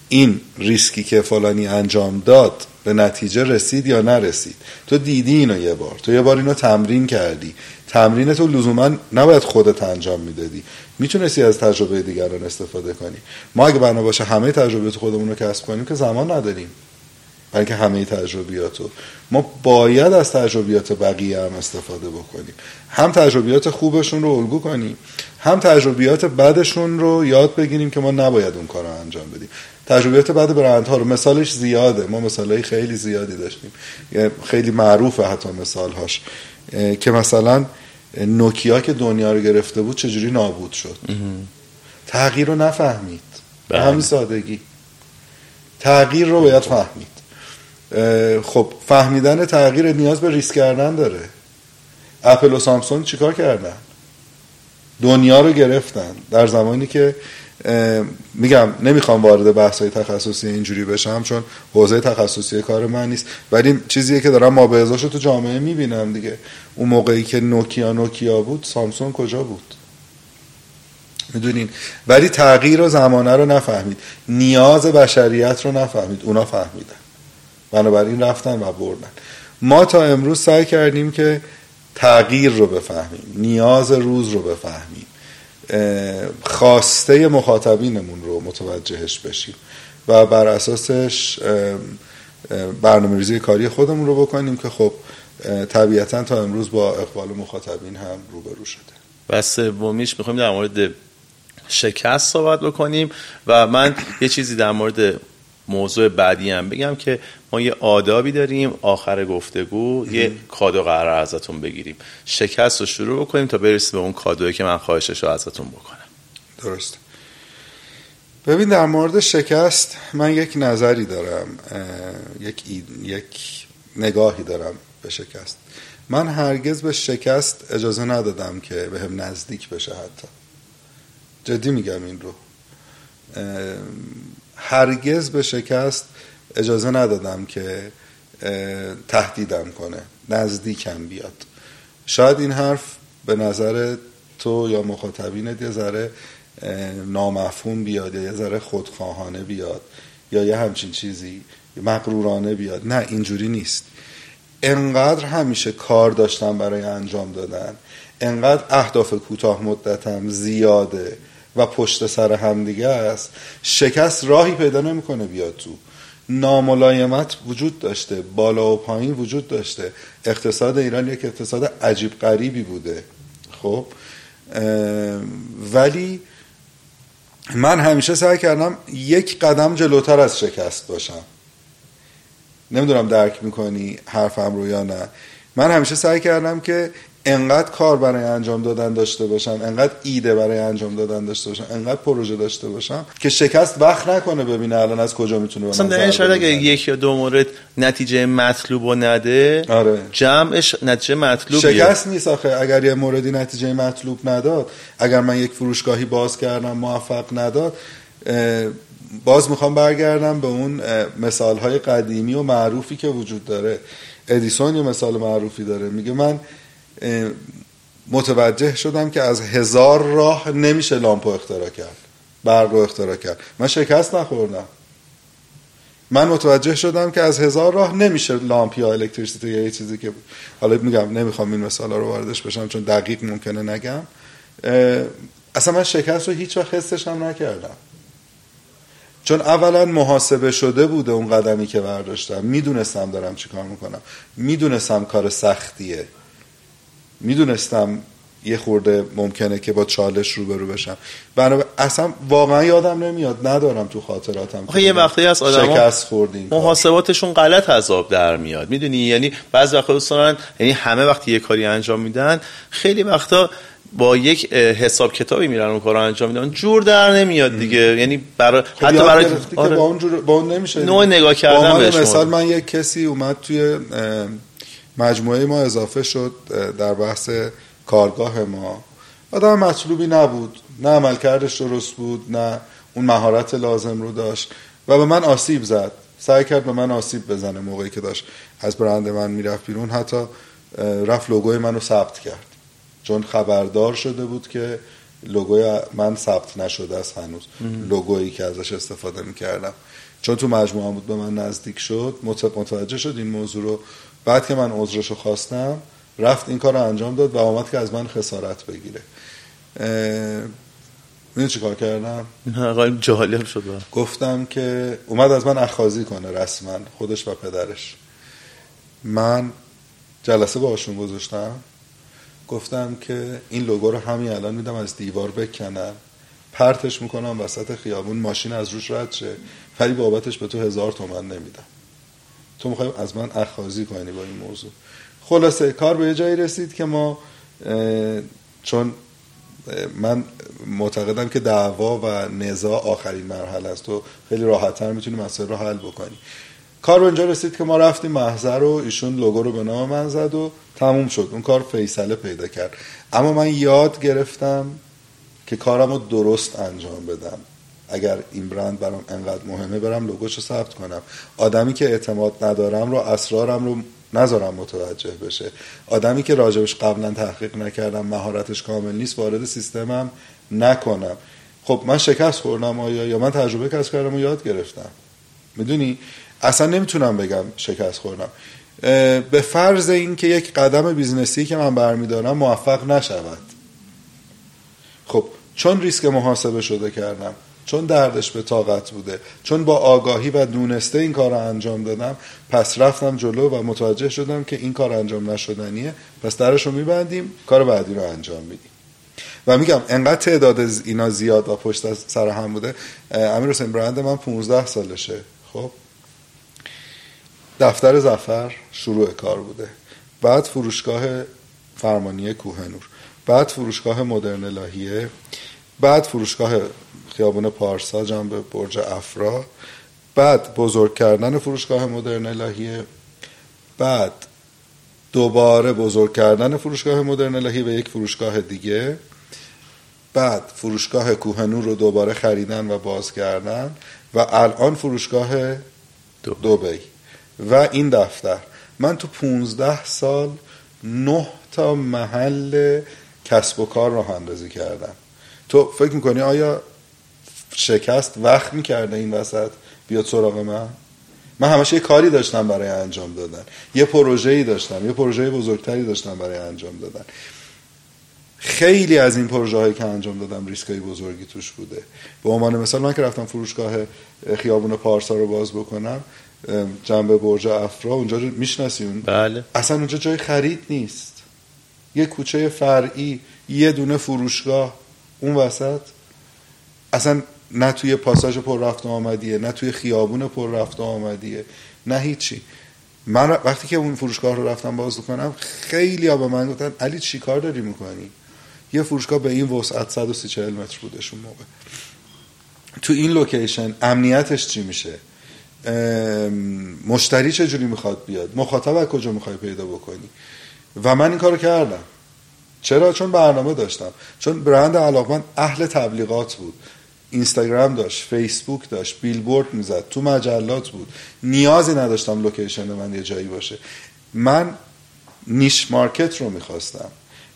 این ریسکی که فلانی انجام داد به نتیجه رسید یا نرسید؟ تو دیدی اینو یه بار. تو یه بار اینو تمرین کردی. تمرین تو لزوما نباید خودت انجام می‌دادی. می‌تونستی از تجربه دیگران استفاده کنی. ما اگه بنا باشه همه تجربیات خودمون رو کسب کنیم که زمان نداریم. بلکه همه تجربیاتو ما باید از تجربیات بقیه هم استفاده بکنیم. هم تجربیات خوبشون رو الگو کنیم. هم تجربیات بدشون رو یاد بگیریم که ما نباید اون کار رو انجام بدیم. تجربیات بعد برندها رو مثالش زیاده. ما مثالهای خیلی زیادی داشتیم. خیلی معروفه حتی مثالهاش. که مثلا نوکیا که دنیا رو گرفته بود چجوری نابود شد؟ تغییر رو نفهمید. به همین سادگی. تغییر رو باید فهمید. خب فهمیدن تغییر نیاز به ریسک کردن داره. اپل و سامسونگ چیکار کردن؟ دنیا رو گرفتن. در زمانی که میگم نمی‌خوام وارد بحث های تخصصی اینجوری بشم چون حوزه تخصصی کار من نیست. ولی چیزیه که دارم ما به تو جامعه می‌بینم دیگه. اون موقعی که نوکیا نوکیا بود سامسونگ کجا بود؟ می‌دونین؟ ولی تغییر و زمانه رو نفهمید. نیاز بشریت رو نفهمید. اونا فهمیدن. بنابراین رفتن و بردن. ما تا امروز سعی کردیم که تغییر رو بفهمیم. نیاز روز رو بفهمیم. خواسته مخاطبینمون رو متوجهش بشیم و بر اساسش برنامه ریزی کاری خودمون رو بکنیم که خب طبیعتا تا امروز با اقبال مخاطبین هم روبرو شده. و سومیش می‌خوایم در مورد شکست صحبت بکنیم و من یه چیزی در مورد موضوع بعدی هم بگم که ما یه آدابی داریم آخر گفتگو یه کادو قرار ازتون بگیریم. شکست رو شروع بکنیم تا برسیم به اون کادویی که من خواهشش رو ازتون بکنم. درست. ببین در مورد شکست من یک نظری دارم یک, یک نگاهی دارم به شکست. من هرگز به شکست اجازه ندادم که به هم نزدیک بشه حتی. جدی میگم این رو. هرگز به شکست اجازه ندادم که تهدیدم کنه نزدیکم بیاد. شاید این حرف به نظر تو یا مخاطبینت یه ذره نامفهوم بیاد یا یه ذره خودخواهانه بیاد یا یه همچین چیزی مقرورانه بیاد. نه اینجوری نیست. انقدر همیشه کار داشتم برای انجام دادن انقدر اهداف کوتاه مدتم زیاده. و پشت سر همدیگه است. شکست راهی پیدا نمی‌کنه بیاد تو. ناملایمت وجود داشته. بالا و پایین وجود داشته. اقتصاد ایران یک اقتصاد عجیب غریبی بوده. خب؟ ولی من همیشه سعی کردم یک قدم جلوتر از شکست باشم. نمی‌دونم درک می‌کنی حرفم رو یا نه. من همیشه سعی کردم که انقدر کار برای انجام دادن داشته باشم انقدر ایده برای انجام دادن داشته باشم انقدر پروژه داشته باشم که شکست وقت نکنه ببینه الان از کجا می‌تونه مثلا در شاید اگه یک یا دو مورد نتیجه مطلوب و نده آره. جمعش نتیجه مطلوب شکست نیست آخه. اگر یه موردی نتیجه مطلوب نداد اگر من یک فروشگاهی باز کردم موفق نداد باز می‌خوام برگردم به اون مثال های قدیمی و معروفی که وجود داره. ادیسون یه مثال معروفی داره. میگه من متوجه شدم که از هزار راه نمیشه لامپو اختراع کرد. برق رو اختراع کرد. من شکست نخوردم. من متوجه شدم که از هزار راه نمیشه لامپ یا الکتریسیته یا یه چیزی که حالا میگم نمی‌خوام این مثال رو واردش بشم چون دقیق ممکنه نگم. اصلا من شکست رو هیچ وقت حسش هم نکردم. چون اولا محاسبه شده بوده اون قدمی که برداشتم. می‌دونستم دارم چی کار می‌کنم. می‌دونستم کار سختیه. می‌دونستم یه خورده ممکنه که با چالش روبرو بشم. بنابراین اصلا واقعا یادم نمیاد ندارم تو خاطراتم آخه یه وقتی از آدم شکست خوردیم. محاسباتشون غلط عذاب در میاد. می‌دونی؟ یعنی بعض وقتا دوستان یعنی همه وقتی یه کاری انجام میدن خیلی وقتا با یک حساب کتابی میرن اون کارو انجام میدن. جور در نمیاد دیگه. یعنی برای خب حتی برای آره. با اون جور با اون نمیشه. نوع نگاه کردن بهش مثال من یک کسی اومد توی مجموعه ما اضافه شد در بحث کارگاه ما. آدم مطلوبی نبود. نه عملکردش درست بود نه اون مهارت لازم رو داشت. و به من آسیب زد. سعی کرد به من آسیب بزنه موقعی که داشت از برند من می‌رفت بیرون. حتی رفت لوگوی منو ثبت کرد. چون خبردار شده بود که لوگوی من ثبت نشده است هنوز. لوگویی که ازش استفاده می‌کردم. چون تو مجموعه بود به من نزدیک شد متوجه شد این موضوع رو بعد که من عذرشو خواستم رفت این کار رو انجام داد و آمد که از من خسارت بگیره. می‌دونی چی کار کردم؟ نه جالب شد گفتم که اومد از من اخازی کنه رسما خودش و پدرش. من جلسه باشون گذاشتم. گفتم که این لوگو رو همین الان میدم از دیوار بکنم پرتش می‌کنم وسط خیابون ماشین از روش رد شه ولی بابتش به تو هزار تومن نمیدم. تو می‌خوای از من اخازی کنی با این موضوع. خلاصه کار به یه جایی رسید که ما چون من معتقدم که دعوا و نزاع آخرین مرحله است. تو خیلی راحتتر می‌تونی مسائل رو حل بکنی. کار به اینجا رسید که ما رفتیم محضر رو ایشون لوگو رو به نام من زد و تموم شد. اون کار فیصله پیدا کرد. اما من یاد گرفتم که کارم رو درست انجام بدم. اگر این برند برام انقدر مهمه برم لوگوشو ثبت کنم. آدمی که اعتماد ندارم رو اسرارم رو نذارم متوجه بشه. آدمی که راجبش قبلا تحقیق نکردم مهارتش کامل نیست وارد سیستمم نکنم. خب من شکست خوردم آیا؟ یا من تجربه کسب کردم و یاد گرفتم. می‌دونی؟ اصلا نمی‌تونم بگم شکست خوردم. به فرض این که یک قدم business ی که من برمیدارم موفق نشود. خب چون ریسک محاسبه شده کردم چون دردش به طاقت بوده چون با آگاهی و دونسته این کار رو انجام دادم پس رفتم جلو و متوجه شدم که این کار انجام نشدنیه پس درش رو میبندیم کار بعدی رو انجام میدیم. و میگم انقدر تعداد اینا زیاد و پشت سر هم بوده امیر حسین برند من 15 سالشه. خب؟ دفتر زفر شروع کار بوده. بعد فروشگاه فرمانی کوهنور بعد فروشگاه مدرن الهیه. بعد فروشگاه خیابون پارسا جنب برج افرا. بعد بزرگ کردن فروشگاه مدرن الهیه بعد دوباره بزرگ کردن فروشگاه مدرن الهی به یک فروشگاه دیگه. بعد فروشگاه کوهنور رو دوباره خریدن و باز کردن و الان فروشگاه دوبی و این دفتر. من تو 15 سال نه تا محل کسب و کار رو اندازی کردم. تو فکر می‌کنی آیا شکست وقت می‌کرده این وسط بیاد سراغ من؟ من همش یه کاری داشتم برای انجام دادن. یه پروژه‌ای داشتم یه پروژه بزرگتری داشتم برای انجام دادن. خیلی از این پروژه هایی که انجام دادم ریسک های بزرگی توش بوده. به عنوان مثال من که رفتم فروشگاه خیابون پارسا رو باز بکنم جنبه برج افرا اونجا رو می‌شناسی بله. اصلا اونجا جای خرید نیست. یه کوچه فرعی یه دونه فروشگاه. اون وسط اصلا نه توی پاساژ پر رفت آمدیه نه توی خیابون پر رفت آمدیه نه هیچی. من وقتی که اون فروشگاه رو رفتم باز کنم خیلی ها به من گفتن علی چی کار داری می‌کنی؟ یه فروشگاه به این وسعت 130 متر بودش اون موقع. تو این لوکیشن امنیتش چی میشه؟ مشتری چجوری می‌خواد بیاد؟ مخاطب از کجا می‌خوای پیدا بکنی؟ و من این کارو کردم. چرا؟ چون برنامه داشتم. چون برند علاقبند اهل تبلیغات بود. اینستاگرام داشت فیسبوک داشت بیلبورد می‌زد تو مجلات بود. نیازی نداشتم location من یه جایی باشه. من niche market رو می‌خواستم.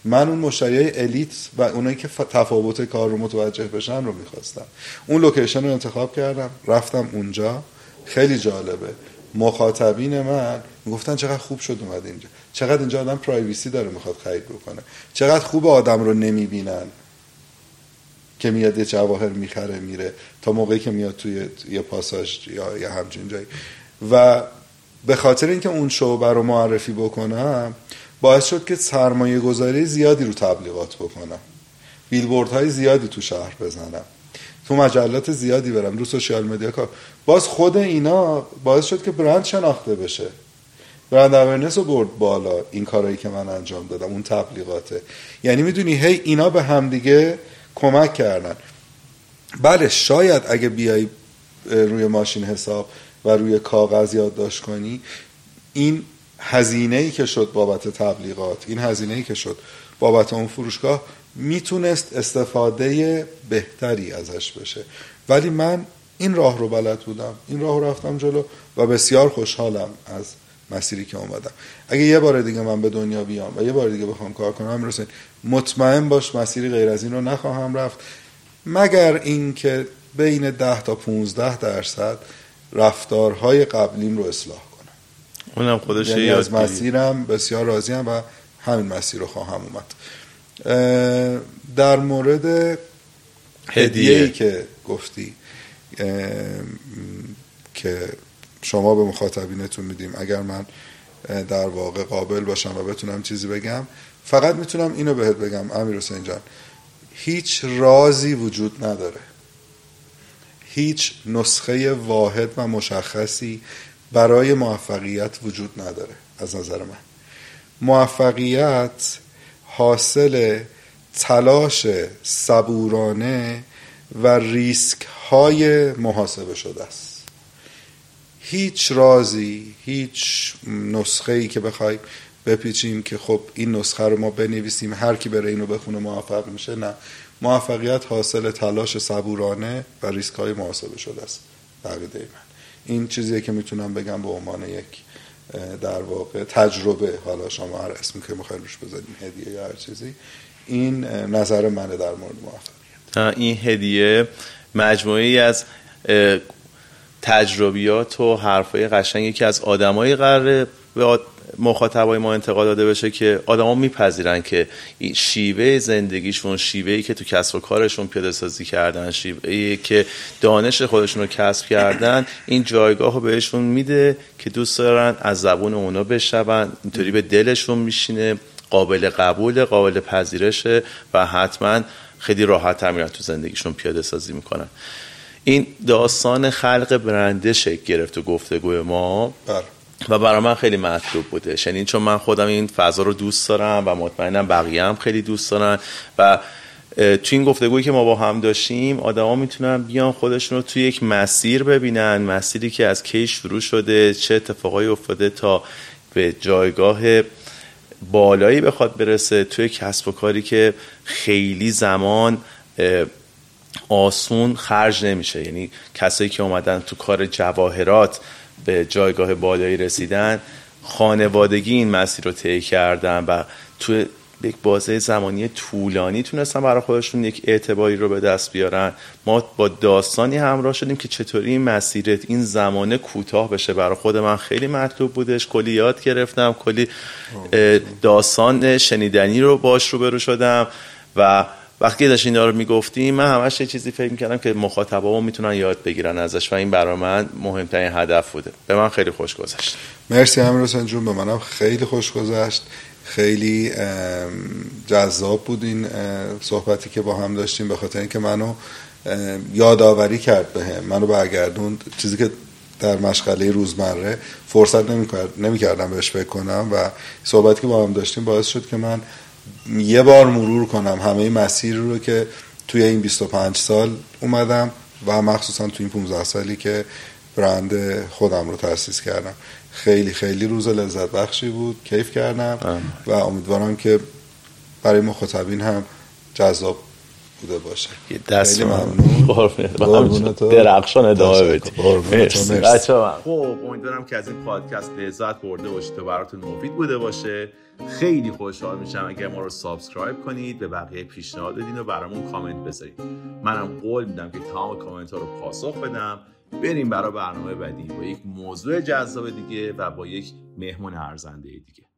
من اون مشتری elite و اونایی که تفاوت کار رو متوجه بشن رو می‌خواستم. اون location رو انتخاب کردم رفتم اونجا. خیلی جالبه. مخاطبین من می‌گفتن چقدر خوب شد اومد اینجا. چقدر اینجا آدم پرایویسی داره می‌خواد خرید بکنه. چقدر خوب آدم رو نمی‌بینن. که میاد یه جواهر می‌خره میره تا موقعی که میاد توی یه پاساژ یا یه همچین جایی. و به خاطر اینکه اون شعبه رو معرفی بکنم باعث شد که سرمایه گذاری زیادی رو تبلیغات بکنم. بیلبورد های زیادی تو شهر بزنم. تو مجلات زیادی برم. رو سوشیال مدیا کار. باز خود اینا باعث شد که برند شناخته بشه. برند اورنس رو برد بالا این کارهایی که من انجام دادم اون تبلیغاته. یعنی می‌دونی هی اینا به همدیگه کمک کردن. بله شاید اگه بیای روی ماشین حساب و روی کاغذ یادداشت کنی این هزینه ای که شد بابت تبلیغات این هزینه ای که شد بابت اون فروشگاه می‌تونست استفاده بهتری ازش بشه. ولی من این راه رو بلد بودم. این راه رو رفتم جلو و بسیار خوشحالم از مسیری که اومدم. اگه یه بار دیگه من به دنیا بیام و یه بار دیگه بخوام کار کنم رسین مطمئن باش مسیری غیر از این رو نخواهم رفت. مگر اینکه بین 10 تا 15 درصد رفتارهای قبلیم رو اصلاح کنم. اونم خودش یعنی از مسیرم بسیار راضیم و همین مسیر رو خواهم اومد. در مورد هدیه. ای که گفتی که شما به مخاطبینتون میدیم اگر من در واقع قابل باشم و بتونم چیزی بگم فقط می‌تونم اینو بهت بگم امیر حسین جان. هیچ رازی وجود نداره. هیچ نسخه واحد و مشخصی برای موفقیت وجود نداره از نظر من. موفقیت حاصل تلاش صبورانه و ریسک های محاسبه شده است. هیچ رازی هیچ نسخه ای که بخوای بپیچیم که خب این نسخه رو ما بنویسیم. هر کی بره اینو بخونه موفق میشه. نه. موفقیت حاصل تلاش صبورانه و ریسک های محاسبه شده است. بقیده من این چیزیه که می‌تونم بگم به عنوان یک در واقع تجربه. حالا شما هر اسمی که می‌خواین روش بذاریم هدیه یا هر چیزی. این نظر منه در مورد موفقیت. این هدیه مجموعی از تجربیات و حرفای قشنگی که از آدمای قراره به مخاطبای ما انتقال داده بشه که آدما میپذیرن که شیوه زندگیشون شیوهی که تو کسب و کارشون پیاده سازی کردن شیوهی که دانش خودشون رو کسب کردن این جایگاه رو بهشون میده که دوست دارن از زبون اونا بشون اینطوری به دلشون میشینه قابل قبول قابل پذیرشه و حتما خیلی راحت میرن تو زندگیشون پیاده سازی می‌کنن این داستان خلق برنده شکل گرفت و گفتگو ما بر. و برای من خیلی مطلوب بوده. یعنی چون من خودم این فضا رو دوست دارم و مطمئنم بقیه هم خیلی دوست دارن و تو این گفتگویی که ما با هم داشتیم آدما می‌تونن بیان خودشون رو توی یک مسیر ببینن مسیری که از کی شروع شده چه اتفاقایی افتاده تا به جایگاه بالایی بخواد برسه توی کسب و کاری که خیلی زمان آسون خرج نمیشه. یعنی کسایی که اومدن تو کار جواهرات به جایگاه بالایی رسیدن. خانوادگی این مسیر رو طی کردن و تو یک بازه زمانی طولانی تونستن برای خودشون یک اعتباری رو به دست بیارن. ما با داستانی همراه شدیم که چطوری این مسیر این زمانه کوتاه بشه. برای خود من خیلی مطلوب بودش. کلی یاد گرفتم. کلی داستان شنیدنی رو باش رو برو شدم و وقتی داشت اینا رو می‌گفتیم من همش یه چیزی فکر می‌کردم که مخاطبا می‌تونن یاد بگیرن ازش و این برای من مهمترین هدف بوده. به من خیلی خوش گذشت. مرسی امیر حسین جون به منم خیلی خوش گذشت. خیلی جذاب بود این صحبتی که با هم داشتیم به خاطر اینکه منو یادآوری کرد به هم. منو برگردوند. چیزی که در مشغله روزمره فرصت نمی‌کردم بهش فکر کنم و صحبتی که با هم داشتیم باعث شد که من یه بار مرور کنم. همه مسیر رو که توی این 25 سال اومدم و مخصوصا توی این 15 سالی که برند خودم رو تاسیس کردم. خیلی خیلی روز لذت بخشی بود. کیف کردم و امیدوارم که برای مخاطبین هم جذاب بوده باشه. دست خیلی ممنون. درخشان ادامه بدید خب امیدوارم که از این پادکست لذت برده باشید و براتون مفید بوده باشه. خیلی خوشحال میشم اگر ما رو subscribe کنید به بقیه پیشنهاد بدین و برامون کامنت بذارید منم قول میدم که تمام کامنت ها رو پاسخ بدم. بریم برای برنامه بعدی با یک موضوع جذاب دیگه و با یک مهمون ارزنده دیگه.